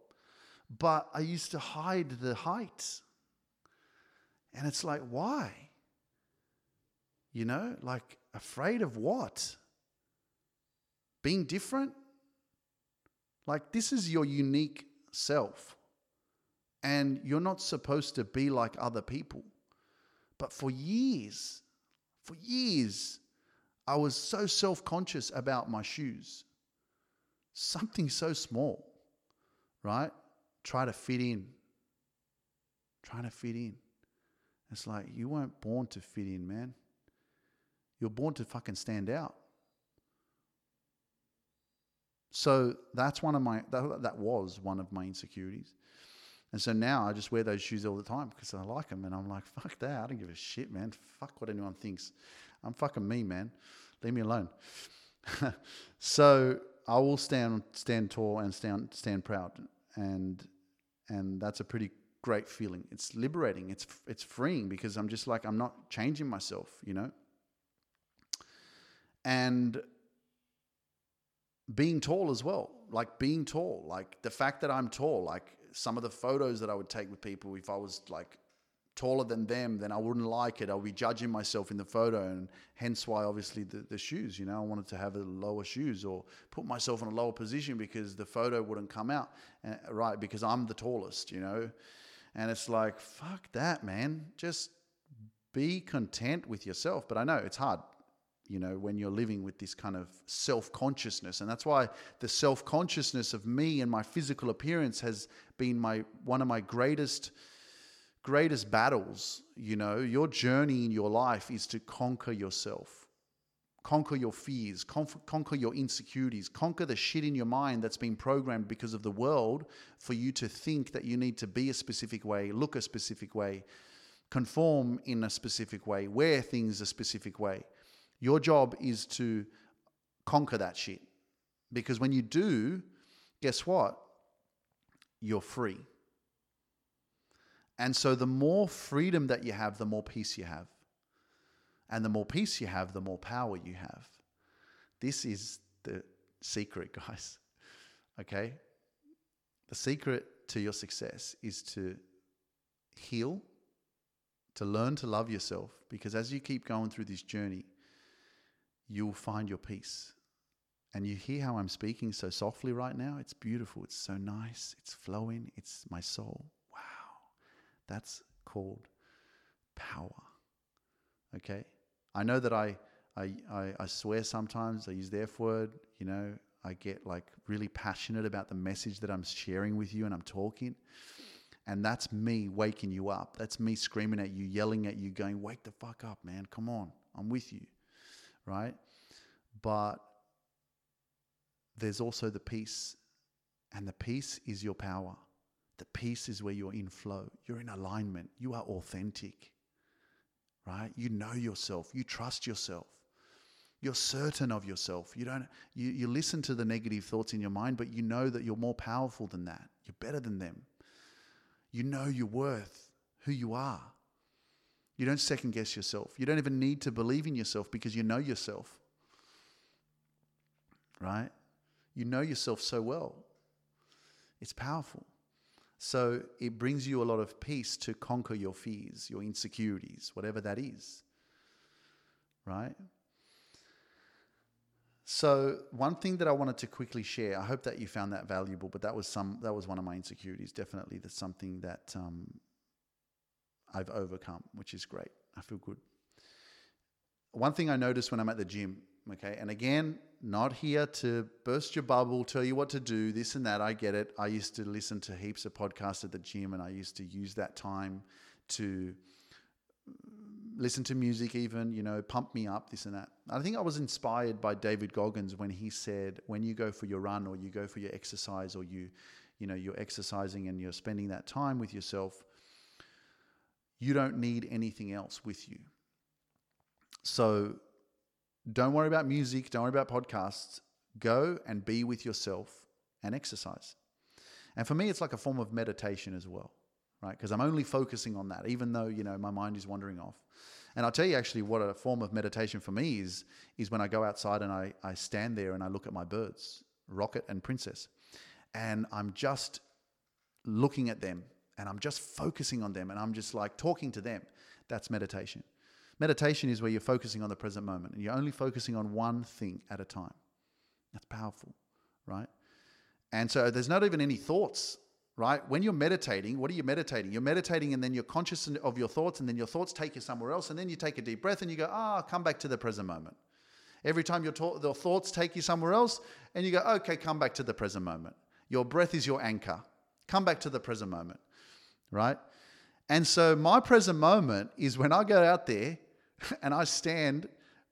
But I used to hide the height. And it's like, why? You know, like afraid of what? Being different? Like, this is your unique self and you're not supposed to be like other people. But for years, for years, I was so self conscious about my shoes. Something so small, right? Try to fit in. Trying to fit in. It's like you weren't born to fit in, man. You're born to fucking stand out. So that's one of my that, that was one of my insecurities. And so now I just wear those shoes all the time because I like them. And I'm like, fuck that. I don't give a shit, man. Fuck what anyone thinks. I'm fucking me, man. Leave me alone. so I will stand stand tall and stand stand proud. And and that's a pretty great feeling. It's liberating. It's it's freeing because I'm just like I'm not changing myself, you know. And being tall as well, like being tall, like the fact that I'm tall, like some of the photos that I would take with people, if I was like taller than them, then I wouldn't like it. I'll be judging myself in the photo, and hence why obviously the, the shoes. You know, I wanted to have a lower shoes or put myself in a lower position because the photo wouldn't come out uh, right because I'm the tallest. You know, and it's like fuck that, man. Just be content with yourself. But I know it's hard you know, when you're living with this kind of self consciousness. And that's why the self consciousness of me and my physical appearance has been my one of my greatest greatest battles, you know, your journey in your life is to conquer yourself, conquer your fears, conquer your insecurities, conquer the shit in your mind that's been programmed because of the world for you to think that you need to be a specific way, look a specific way, conform in a specific way, wear things a specific way. Your job is to conquer that shit. Because when you do, guess what? You're free. And so the more freedom that you have, the more peace you have. And the more peace you have, the more power you have. This is the secret, guys. Okay? The secret to your success is to heal, to learn to love yourself, because as you keep going through this journey, you'll find your peace. And you hear how I'm speaking so softly right now? It's beautiful. It's so nice. It's flowing. It's my soul. Wow. That's called power. Okay? I know that I, I, I, I swear sometimes, I use the F word, you know, I get like really passionate about the message that I'm sharing with you and I'm talking. And that's me waking you up. That's me screaming at you, yelling at you, going, Wake the fuck up, man. Come on. I'm with you. Right? But there's also the peace. And the peace is your power. The peace is where you're in flow, you're in alignment, you are authentic, right? You know yourself, you trust yourself. You're certain of yourself. You don't you, you listen to the negative thoughts in your mind, but you know that you're more powerful than that. You're better than them. You know your worth, who you are. You don't second guess yourself. You don't even need to believe in yourself because you know yourself. Right? You know yourself so well. It's powerful. So it brings you a lot of peace to conquer your fears, your insecurities, whatever that is. Right? So one thing that I wanted to quickly share, I hope that you found that valuable, but that was some that was one of my insecurities. Definitely, that's something that um, I've overcome, which is great. I feel good. One thing I noticed when I'm at the gym, okay, and again, not here to burst your bubble, tell you what to do, this and that. I get it. I used to listen to heaps of podcasts at the gym, and I used to use that time to listen to music, even, you know, pump me up, this and that. I think I was inspired by David Goggins when he said, when you go for your run or you go for your exercise or you, you know, you're exercising and you're spending that time with yourself, you don't need anything else with you. So don't worry about music, don't worry about podcasts. Go and be with yourself and exercise. And for me, it's like a form of meditation as well, right? Because I'm only focusing on that, even though, you know, my mind is wandering off. And I'll tell you actually what a form of meditation for me is, is when I go outside and I, I stand there and I look at my birds, Rocket and Princess. And I'm just looking at them and I'm just focusing on them and I'm just like talking to them. That's meditation. Meditation is where you're focusing on the present moment and you're only focusing on one thing at a time. That's powerful, right? And so there's not even any thoughts, right? When you're meditating, what are you meditating? You're meditating and then you're conscious of your thoughts and then your thoughts take you somewhere else and then you take a deep breath and you go, ah, oh, come back to the present moment. Every time your, to- your thoughts take you somewhere else and you go, okay, come back to the present moment. Your breath is your anchor. Come back to the present moment, right? And so my present moment is when I go out there and I stand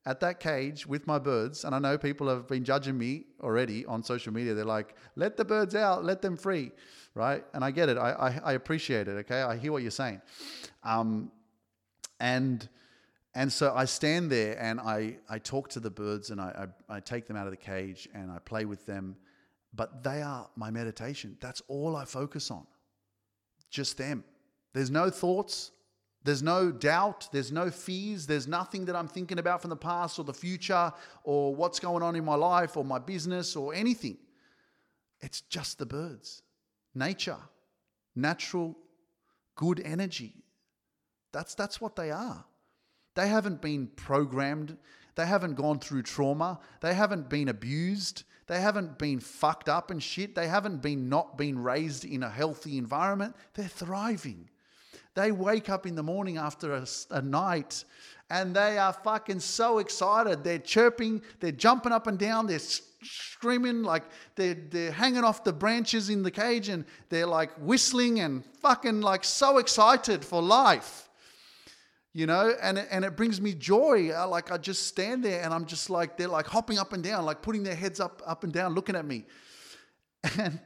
at that cage with my birds, and I know people have been judging me already on social media. They're like, let the birds out, let them free, right? And I get it. I, I, I appreciate it, okay? I hear what you're saying. Um, and and so I stand there and I, I talk to the birds and I, I, I take them out of the cage and I play with them. But they are my meditation. That's all I focus on. Just them. There's no thoughts, there's no doubt, there's no fears, there's nothing that I'm thinking about from the past or the future or what's going on in my life or my business or anything. It's just the birds, nature, natural, good energy. That's, that's what they are. They haven't been programmed, they haven't gone through trauma, they haven't been abused, they haven't been fucked up and shit, they haven't been not been raised in a healthy environment. They're thriving. They wake up in the morning after a, a, night and they are fucking so excited. They're chirping, they're jumping up and down, they're screaming, like they're, they're hanging off the branches in the cage and they're like whistling and fucking like so excited for life. You know, and, and it brings me joy. I, like I just stand there and I'm just like, they're like hopping up and down, like putting their heads up, up and down, looking at me. And,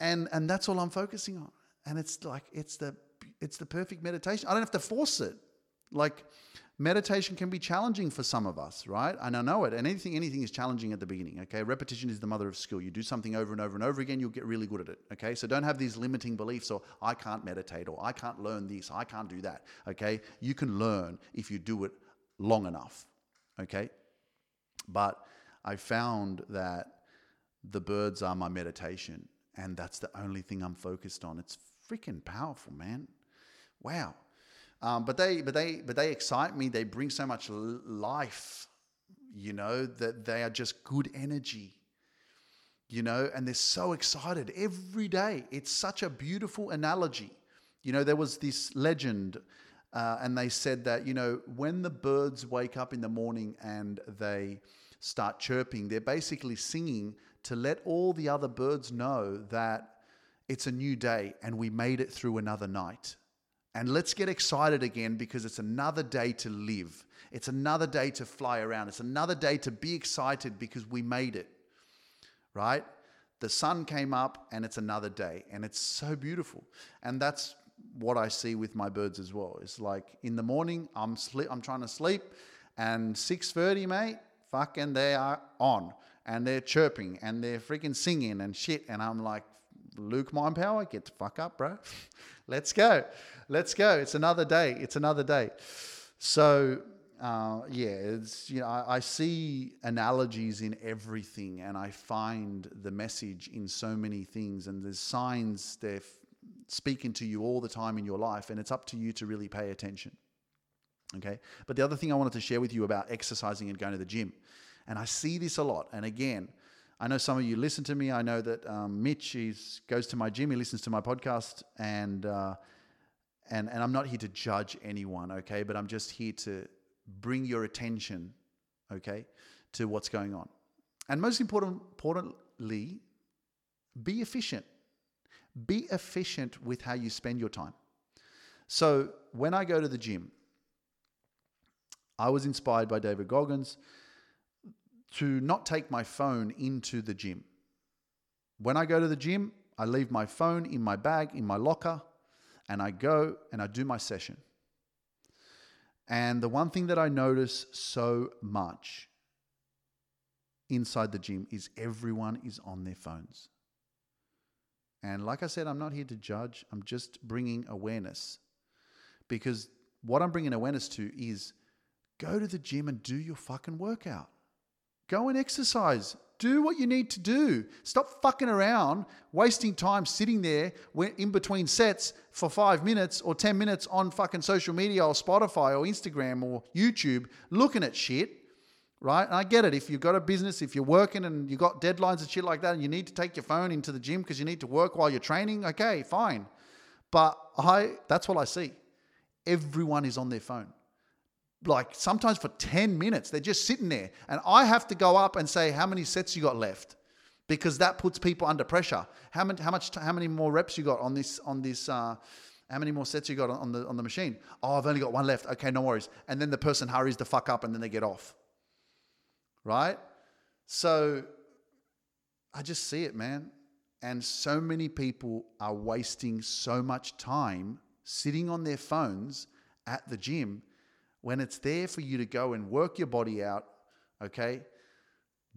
and, and that's all I'm focusing on. And it's like, it's the, it's the perfect meditation. I don't have to force it. Like, meditation can be challenging for some of us, right? And I know it. And anything, anything is challenging at the beginning. Okay, repetition is the mother of skill. You do something over and over and over again, you'll get really good at it. Okay, so don't have these limiting beliefs or I can't meditate or I can't learn this, I can't do that. Okay, you can learn if you do it long enough. Okay, but I found that the birds are my meditation, and that's the only thing I'm focused on. It's freaking powerful, man. Wow. Um, but they, but they, but they excite me. They bring so much life, you know, that they are just good energy, you know, and they're so excited every day. It's such a beautiful analogy. You know, there was this legend, uh, and they said that you know when the birds wake up in the morning and they start chirping, they're basically singing to let all the other birds know that it's a new day and we made it through another night. And let's get excited again because it's another day to live. It's another day to fly around. It's another day to be excited because we made it, right? The sun came up and it's another day. And it's so beautiful. And that's what I see with my birds as well. It's like in the morning, I'm, sleep, I'm trying to sleep, and 6.30, mate, fucking they are on. And they're chirping and they're freaking singing and shit. And I'm like, Luke Mind Power, get the fuck up, bro. Let's go. Let's go. It's another day. It's another day. So, uh, yeah, it's, you know, I, I, see analogies in everything and I find the message in so many things. And there's signs they're f- speaking to you all the time in your life. And it's up to you to really pay attention. Okay. But the other thing I wanted to share with you about exercising and going to the gym, and I see this a lot. And again, I know some of you listen to me. I know that um, Mitch goes to my gym. He listens to my podcast, and uh, and and I'm not here to judge anyone, okay? But I'm just here to bring your attention, okay, to what's going on. And most important, importantly, be efficient. Be efficient with how you spend your time. So when I go to the gym, I was inspired by David Goggins to not take my phone into the gym. When I go to the gym, I leave my phone in my bag, in my locker, and I go and I do my session. And the one thing that I notice so much inside the gym is everyone is on their phones. And like I said, I'm not here to judge, I'm just bringing awareness. Because what I'm bringing awareness to is go to the gym and do your fucking workout. Go and exercise. Do what you need to do. Stop fucking around, wasting time sitting there in between sets for five minutes or 10 minutes on fucking social media or Spotify or Instagram or YouTube looking at shit, right? And I get it. If you've got a business, if you're working and you've got deadlines and shit like that, and you need to take your phone into the gym because you need to work while you're training, okay, fine. But I, that's what I see. Everyone is on their phone like sometimes for 10 minutes. They're just sitting there. And I have to go up and say, How many sets you got left? Because that puts people under pressure. How many, how much, how many more reps you got on this, on this, uh, how many more sets you got on the, on the machine? Oh, I've only got one left. Okay, no worries. And then the person hurries the fuck up and then they get off. Right? So I just see it, man. And so many people are wasting so much time sitting on their phones at the gym when it's there for you to go and work your body out, okay?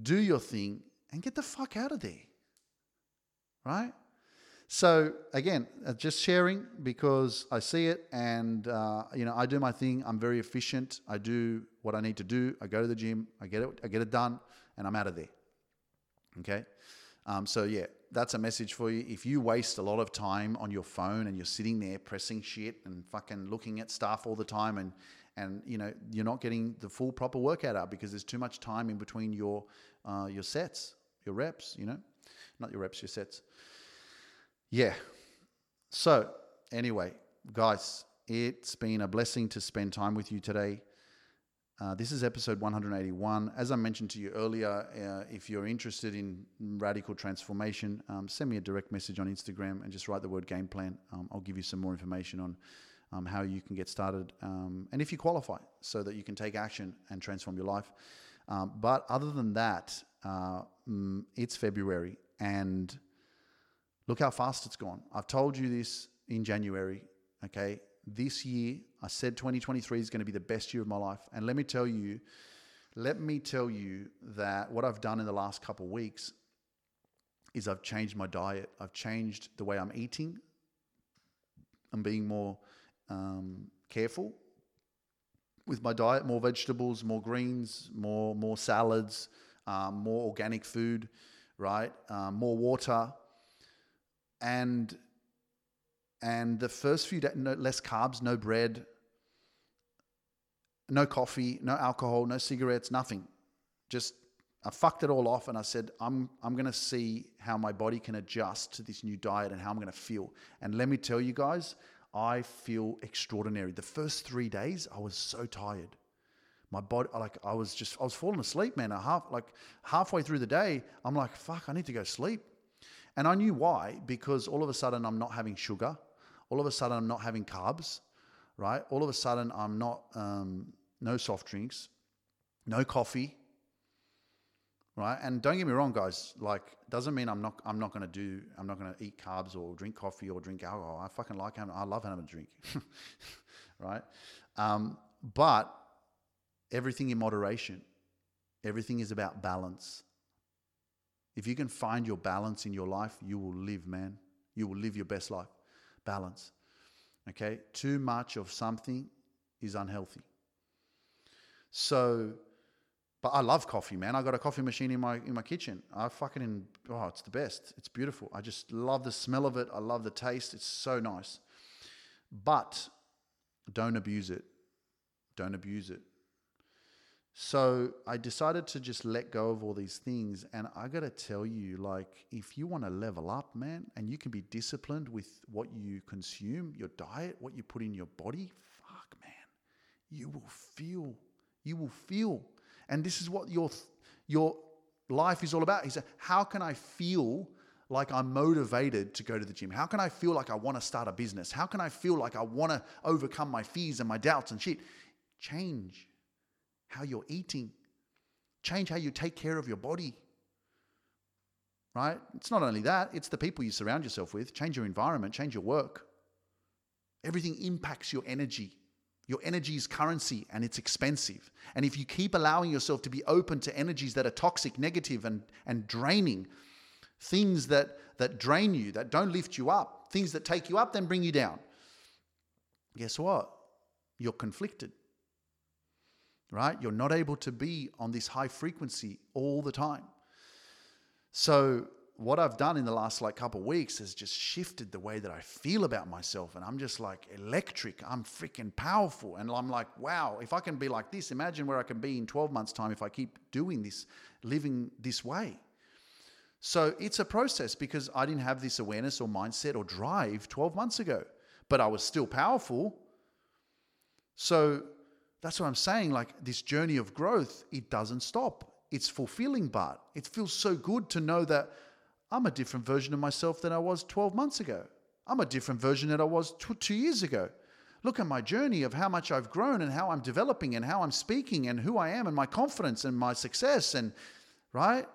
Do your thing and get the fuck out of there. Right? So again, uh, just sharing because I see it, and uh, you know I do my thing. I'm very efficient. I do what I need to do. I go to the gym. I get it. I get it done, and I'm out of there. Okay. Um, so yeah, that's a message for you. If you waste a lot of time on your phone and you're sitting there pressing shit and fucking looking at stuff all the time, and and you know you're not getting the full proper workout out because there's too much time in between your uh, your sets, your reps. You know, not your reps, your sets. Yeah. So anyway, guys, It's been a blessing to spend time with you today. Uh, this is episode 181. As I mentioned to you earlier, uh, if you're interested in radical transformation, um, send me a direct message on Instagram and just write the word game plan. Um, I'll give you some more information on um, how you can get started um, and if you qualify so that you can take action and transform your life. Um, but other than that, uh, mm, it's February and look how fast it's gone. I've told you this in January, okay? This year, I said 2023 is going to be the best year of my life. And let me tell you, let me tell you that what I've done in the last couple of weeks is I've changed my diet. I've changed the way I'm eating. I'm being more um, careful with my diet, more vegetables, more greens, more more salads, um, more organic food, right? Um, more water, and and the first few days, no, less carbs, no bread, no coffee, no alcohol, no cigarettes, nothing. Just I fucked it all off and I said, I'm, I'm going to see how my body can adjust to this new diet and how I'm going to feel. And let me tell you guys, I feel extraordinary. The first three days, I was so tired. My body, like, I was just, I was falling asleep, man. Half, like, halfway through the day, I'm like, fuck, I need to go sleep. And I knew why, because all of a sudden I'm not having sugar. All of a sudden I'm not having carbs, right? All of a sudden I'm not, um, no soft drinks, no coffee, right? And don't get me wrong, guys. Like, doesn't mean I'm not I'm not going to do I'm not going to eat carbs or drink coffee or drink alcohol. I fucking like having I love having a drink, right? Um, but everything in moderation. Everything is about balance. If you can find your balance in your life, you will live, man. You will live your best life. Balance. Okay? Too much of something is unhealthy. So but I love coffee, man. I got a coffee machine in my in my kitchen. I fucking in, oh, it's the best. It's beautiful. I just love the smell of it. I love the taste. It's so nice. But don't abuse it. Don't abuse it. So I decided to just let go of all these things. And I got to tell you, like, if you want to level up, man, and you can be disciplined with what you consume, your diet, what you put in your body, fuck, man, you will feel, you will feel and this is what your, your life is all about. He said, How can I feel like I'm motivated to go to the gym? How can I feel like I want to start a business? How can I feel like I want to overcome my fears and my doubts and shit? Change how you're eating, change how you take care of your body. Right? It's not only that, it's the people you surround yourself with. Change your environment, change your work. Everything impacts your energy. Your energy is currency and it's expensive. And if you keep allowing yourself to be open to energies that are toxic, negative, and, and draining, things that, that drain you, that don't lift you up, things that take you up, then bring you down, guess what? You're conflicted, right? You're not able to be on this high frequency all the time. So what I've done in the last like couple weeks has just shifted the way that I feel about myself. And I'm just like electric. I'm freaking powerful. And I'm like, wow, if I can be like this, imagine where I can be in 12 months' time if I keep doing this, living this way. So it's a process because I didn't have this awareness or mindset or drive 12 months ago, but I was still powerful. So that's what I'm saying. Like this journey of growth, it doesn't stop. It's fulfilling, but it feels so good to know that I'm a different version of myself than I was 12 months ago. I'm a different version than I was two years ago. Look at my journey of how much I've grown and how I'm developing and how I'm speaking and who I am and my confidence and my success and right?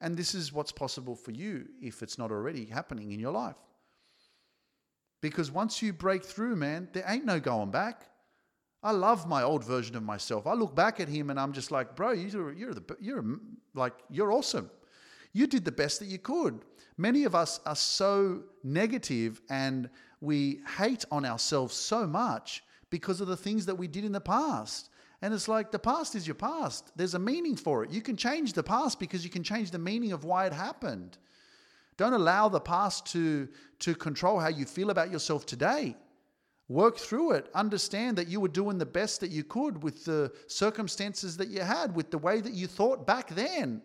And this is what's possible for you if it's not already happening in your life. Because once you break through, man, there ain't no going back. I love my old version of myself. I look back at him and I'm just like, bro, you're, you're the, you're like, you're awesome. You did the best that you could. Many of us are so negative and we hate on ourselves so much because of the things that we did in the past. And it's like the past is your past. There's a meaning for it. You can change the past because you can change the meaning of why it happened. Don't allow the past to, to control how you feel about yourself today. Work through it. Understand that you were doing the best that you could with the circumstances that you had, with the way that you thought back then.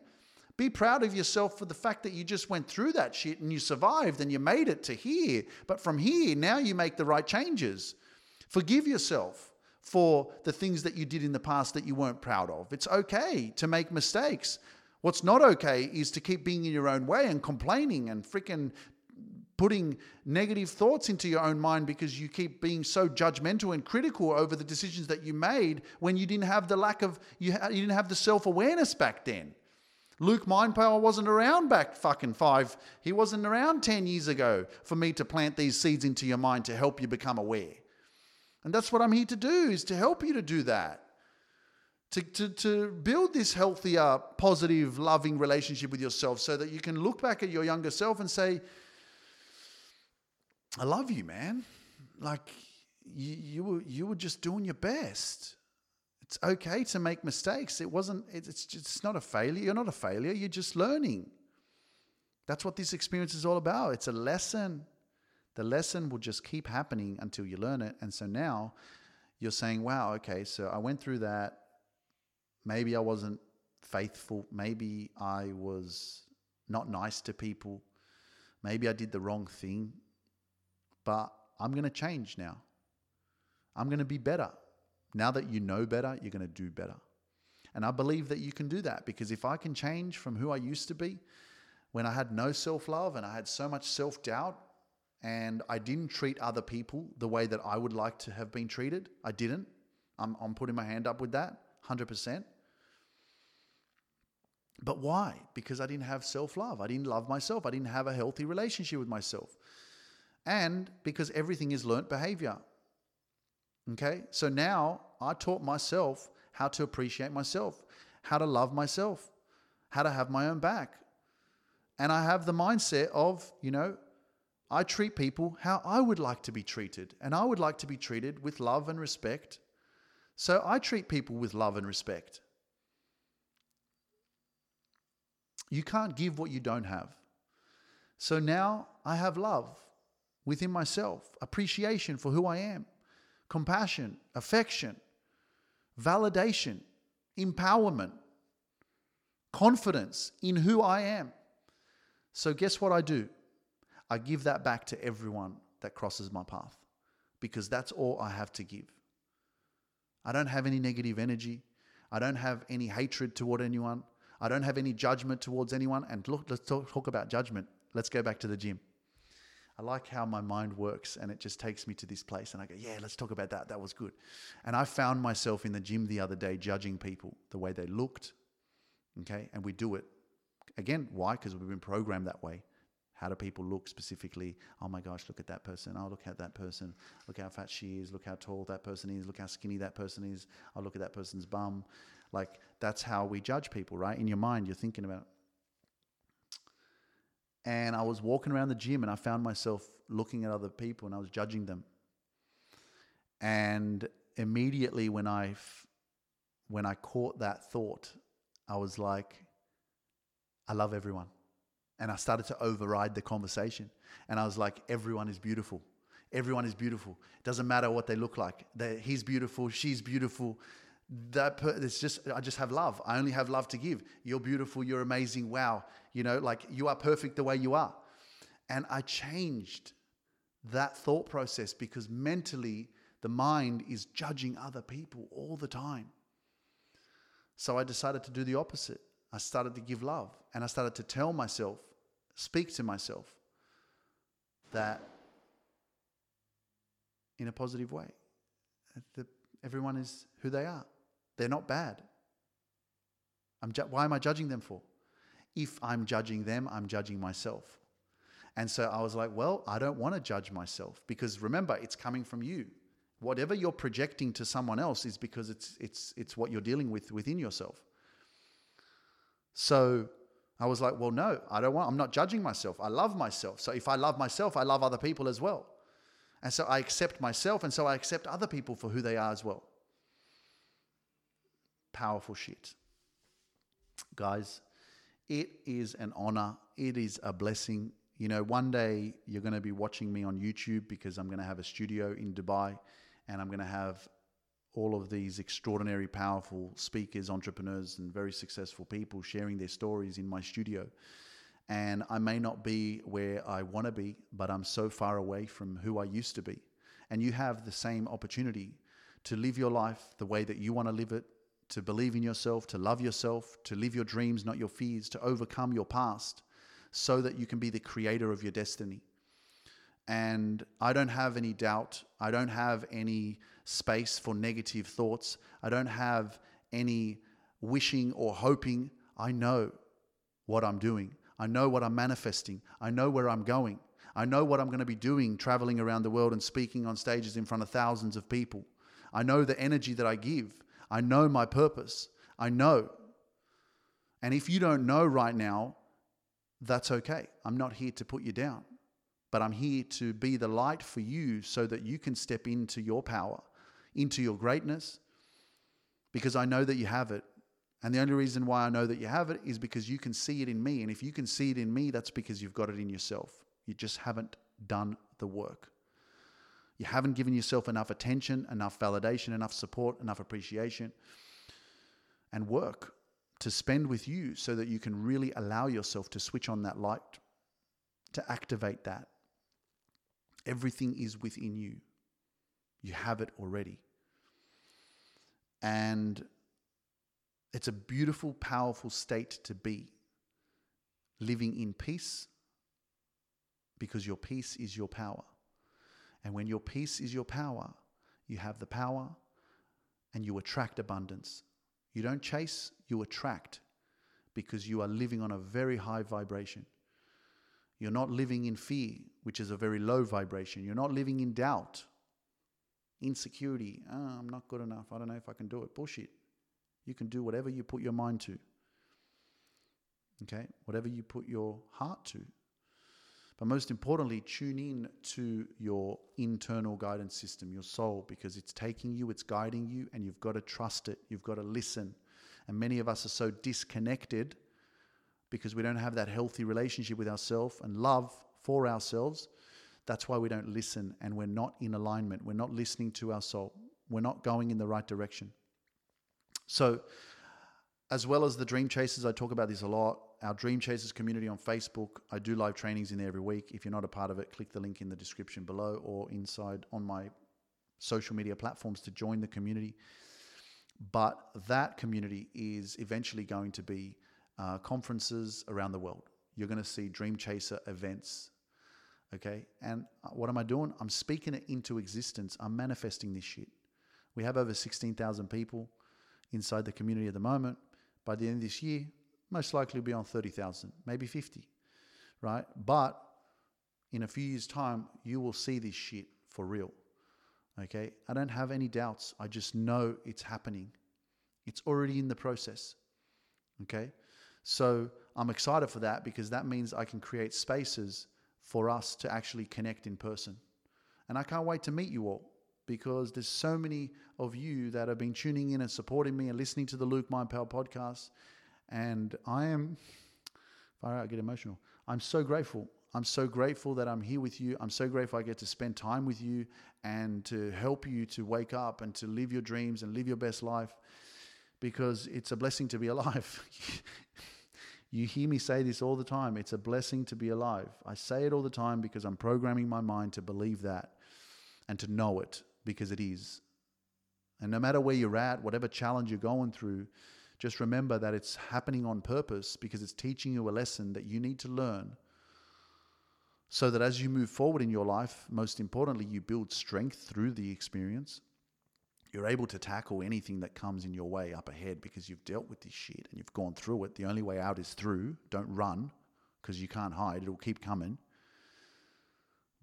Be proud of yourself for the fact that you just went through that shit and you survived and you made it to here. But from here, now you make the right changes. Forgive yourself for the things that you did in the past that you weren't proud of. It's okay to make mistakes. What's not okay is to keep being in your own way and complaining and freaking putting negative thoughts into your own mind because you keep being so judgmental and critical over the decisions that you made when you didn't have the lack of you, you didn't have the self-awareness back then luke mindpower wasn't around back fucking five he wasn't around 10 years ago for me to plant these seeds into your mind to help you become aware and that's what i'm here to do is to help you to do that to, to, to build this healthier positive loving relationship with yourself so that you can look back at your younger self and say I love you, man. Like you, you were you were just doing your best. It's okay to make mistakes. It wasn't. It's just, it's not a failure. You're not a failure. You're just learning. That's what this experience is all about. It's a lesson. The lesson will just keep happening until you learn it. And so now you're saying, wow, okay, so I went through that. Maybe I wasn't faithful. Maybe I was not nice to people. Maybe I did the wrong thing. But I'm going to change now. I'm going to be better. Now that you know better, you're going to do better. And I believe that you can do that because if I can change from who I used to be when I had no self love and I had so much self doubt and I didn't treat other people the way that I would like to have been treated, I didn't. I'm, I'm putting my hand up with that 100%. But why? Because I didn't have self love. I didn't love myself. I didn't have a healthy relationship with myself and because everything is learnt behavior. Okay, so now I taught myself how to appreciate myself, how to love myself, how to have my own back. And I have the mindset of, you know, I treat people how I would like to be treated, and I would like to be treated with love and respect. So I treat people with love and respect. You can't give what you don't have. So now I have love within myself, appreciation for who I am, compassion, affection, validation, empowerment, confidence in who I am. So, guess what I do? I give that back to everyone that crosses my path because that's all I have to give. I don't have any negative energy. I don't have any hatred toward anyone. I don't have any judgment towards anyone. And look, let's talk, talk about judgment. Let's go back to the gym. I like how my mind works and it just takes me to this place. And I go, yeah, let's talk about that. That was good. And I found myself in the gym the other day judging people, the way they looked. Okay. And we do it. Again, why? Because we've been programmed that way. How do people look specifically? Oh my gosh, look at that person. Oh, look at that person. Look how fat she is. Look how tall that person is. Look how skinny that person is. Oh, look at that person's bum. Like, that's how we judge people, right? In your mind, you're thinking about and I was walking around the gym and I found myself looking at other people and I was judging them. And immediately when I when I caught that thought, I was like, I love everyone. And I started to override the conversation. And I was like, everyone is beautiful. Everyone is beautiful. It doesn't matter what they look like. They're, he's beautiful. She's beautiful that per, it's just I just have love. I only have love to give. You're beautiful. You're amazing. Wow. You know, like you are perfect the way you are. And I changed that thought process because mentally the mind is judging other people all the time. So I decided to do the opposite. I started to give love and I started to tell myself, speak to myself that in a positive way. That everyone is who they are. They're not bad. Ju- why am I judging them for? If I'm judging them, I'm judging myself. And so I was like, well, I don't want to judge myself because remember, it's coming from you. Whatever you're projecting to someone else is because it's it's it's what you're dealing with within yourself. So I was like, well, no, I don't want, I'm not judging myself. I love myself. So if I love myself, I love other people as well. And so I accept myself, and so I accept other people for who they are as well powerful shit. Guys, it is an honor. It is a blessing. You know, one day you're going to be watching me on YouTube because I'm going to have a studio in Dubai and I'm going to have all of these extraordinary, powerful speakers, entrepreneurs, and very successful people sharing their stories in my studio. And I may not be where I want to be, but I'm so far away from who I used to be. and you have the same opportunity to live your life the way that you want to live it, to believe in yourself, to love yourself, to live your dreams, not your fears, to overcome your past so that you can be the creator of your destiny. And I don't have any doubt. I don't have any space for negative thoughts. I don't have any wishing or hoping. I know what I'm doing. I know what I'm manifesting. I know where I'm going. I know what I'm going to be doing traveling around the world and speaking on stages in front of thousands of people. I know the energy that I give. I know my purpose. I know. And if you don't know right now, that's okay. I'm not here to put you down, but I'm here to be the light for you so that you can step into your power, into your greatness, because I know that you have it. And the only reason why I know that you have it is because you can see it in me. And if you can see it in me, that's because you've got it in yourself. You just haven't done the work. You haven't given yourself enough attention, enough validation, enough support, enough appreciation, and work to spend with you so that you can really allow yourself to switch on that light, to activate that. Everything is within you. You have it already. And it's a beautiful, powerful state to be living in peace because your peace is your power. And when your peace is your power, you have the power and you attract abundance. You don't chase, you attract because you are living on a very high vibration. You're not living in fear, which is a very low vibration. You're not living in doubt, insecurity. Oh, I'm not good enough. I don't know if I can do it. Bullshit. You can do whatever you put your mind to. Okay? Whatever you put your heart to. But most importantly, tune in to your internal guidance system, your soul, because it's taking you, it's guiding you, and you've got to trust it. You've got to listen. And many of us are so disconnected because we don't have that healthy relationship with ourselves and love for ourselves. That's why we don't listen and we're not in alignment. We're not listening to our soul. We're not going in the right direction. So, as well as the Dream Chasers, I talk about this a lot our Dream Chasers community on Facebook. I do live trainings in there every week. If you're not a part of it, click the link in the description below or inside on my social media platforms to join the community. But that community is eventually going to be uh, conferences around the world. You're going to see Dream Chaser events. Okay. And uh, what am I doing? I'm speaking it into existence. I'm manifesting this shit. We have over 16,000 people inside the community at the moment. By the end of this year, most likely be on 30,000, maybe 50, right? But in a few years' time, you will see this shit for real. Okay? I don't have any doubts. I just know it's happening. It's already in the process. Okay? So I'm excited for that because that means I can create spaces for us to actually connect in person. And I can't wait to meet you all because there's so many of you that have been tuning in and supporting me and listening to the Luke Mind Power podcast. And I am, far out, I get emotional. I'm so grateful. I'm so grateful that I'm here with you. I'm so grateful I get to spend time with you and to help you to wake up and to live your dreams and live your best life because it's a blessing to be alive. you hear me say this all the time. It's a blessing to be alive. I say it all the time because I'm programming my mind to believe that and to know it because it is. And no matter where you're at, whatever challenge you're going through, just remember that it's happening on purpose because it's teaching you a lesson that you need to learn so that as you move forward in your life, most importantly, you build strength through the experience. You're able to tackle anything that comes in your way up ahead because you've dealt with this shit and you've gone through it. The only way out is through. Don't run because you can't hide, it'll keep coming.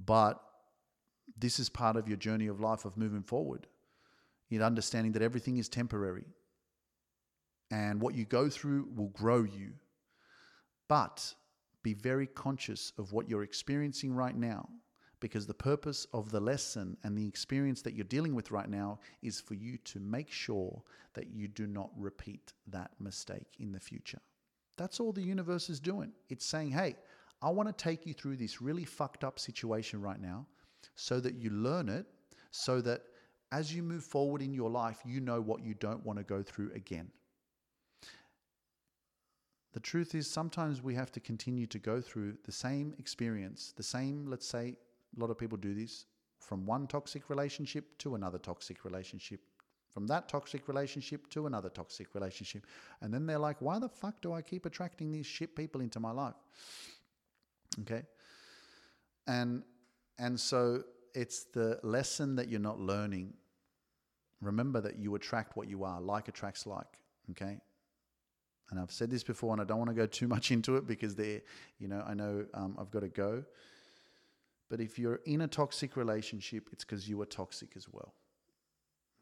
But this is part of your journey of life of moving forward in understanding that everything is temporary and what you go through will grow you. But be very conscious of what you're experiencing right now because the purpose of the lesson and the experience that you're dealing with right now is for you to make sure that you do not repeat that mistake in the future. That's all the universe is doing. It's saying, hey, I want to take you through this really fucked up situation right now so that you learn it, so that as you move forward in your life, you know what you don't want to go through again. The truth is, sometimes we have to continue to go through the same experience, the same, let's say, a lot of people do this from one toxic relationship to another toxic relationship, from that toxic relationship to another toxic relationship. And then they're like, why the fuck do I keep attracting these shit people into my life? Okay. And and so it's the lesson that you're not learning. Remember that you attract what you are. Like attracts like. Okay. And I've said this before, and I don't want to go too much into it because there, you know, I know um, I've got to go. But if you're in a toxic relationship, it's because you are toxic as well.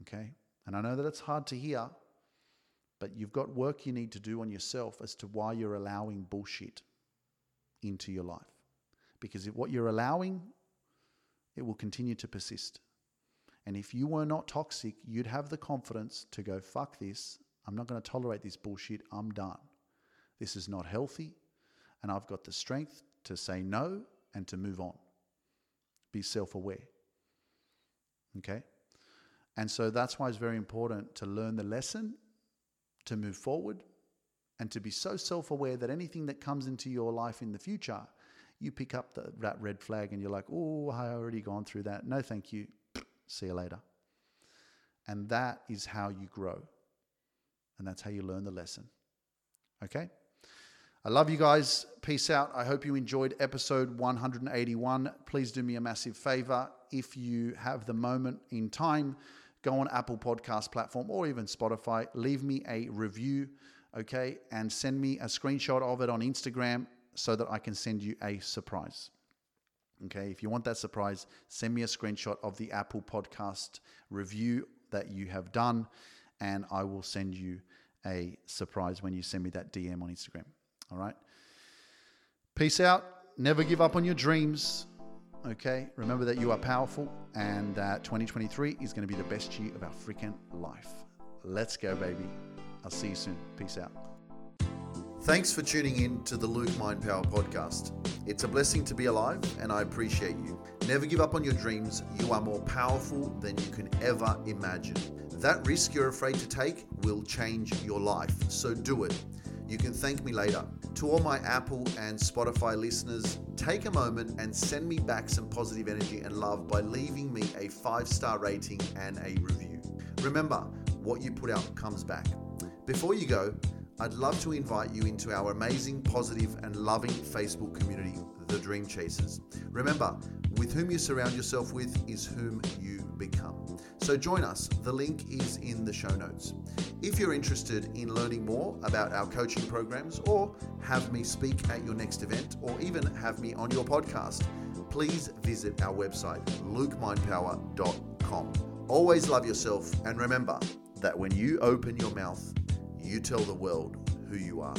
Okay? And I know that it's hard to hear, but you've got work you need to do on yourself as to why you're allowing bullshit into your life. Because if what you're allowing, it will continue to persist. And if you were not toxic, you'd have the confidence to go, fuck this. I'm not going to tolerate this bullshit. I'm done. This is not healthy. And I've got the strength to say no and to move on be self aware. Okay? And so that's why it's very important to learn the lesson, to move forward, and to be so self aware that anything that comes into your life in the future, you pick up the, that red flag and you're like, oh, I already gone through that. No, thank you. See you later. And that is how you grow. And that's how you learn the lesson. Okay? I love you guys. Peace out. I hope you enjoyed episode 181. Please do me a massive favor. If you have the moment in time, go on Apple Podcast platform or even Spotify, leave me a review, okay, and send me a screenshot of it on Instagram so that I can send you a surprise. Okay, if you want that surprise, send me a screenshot of the Apple Podcast review that you have done, and I will send you a surprise when you send me that DM on Instagram. All right. Peace out. Never give up on your dreams. Okay. Remember that you are powerful and that 2023 is going to be the best year of our freaking life. Let's go, baby. I'll see you soon. Peace out. Thanks for tuning in to the Luke Mind Power podcast. It's a blessing to be alive, and I appreciate you. Never give up on your dreams. You are more powerful than you can ever imagine. That risk you're afraid to take will change your life, so do it. You can thank me later. To all my Apple and Spotify listeners, take a moment and send me back some positive energy and love by leaving me a five star rating and a review. Remember, what you put out comes back. Before you go, I'd love to invite you into our amazing, positive, and loving Facebook community, The Dream Chasers. Remember, with whom you surround yourself with is whom you become. So join us. The link is in the show notes. If you're interested in learning more about our coaching programs or have me speak at your next event or even have me on your podcast, please visit our website, lukemindpower.com. Always love yourself and remember that when you open your mouth, you tell the world who you are.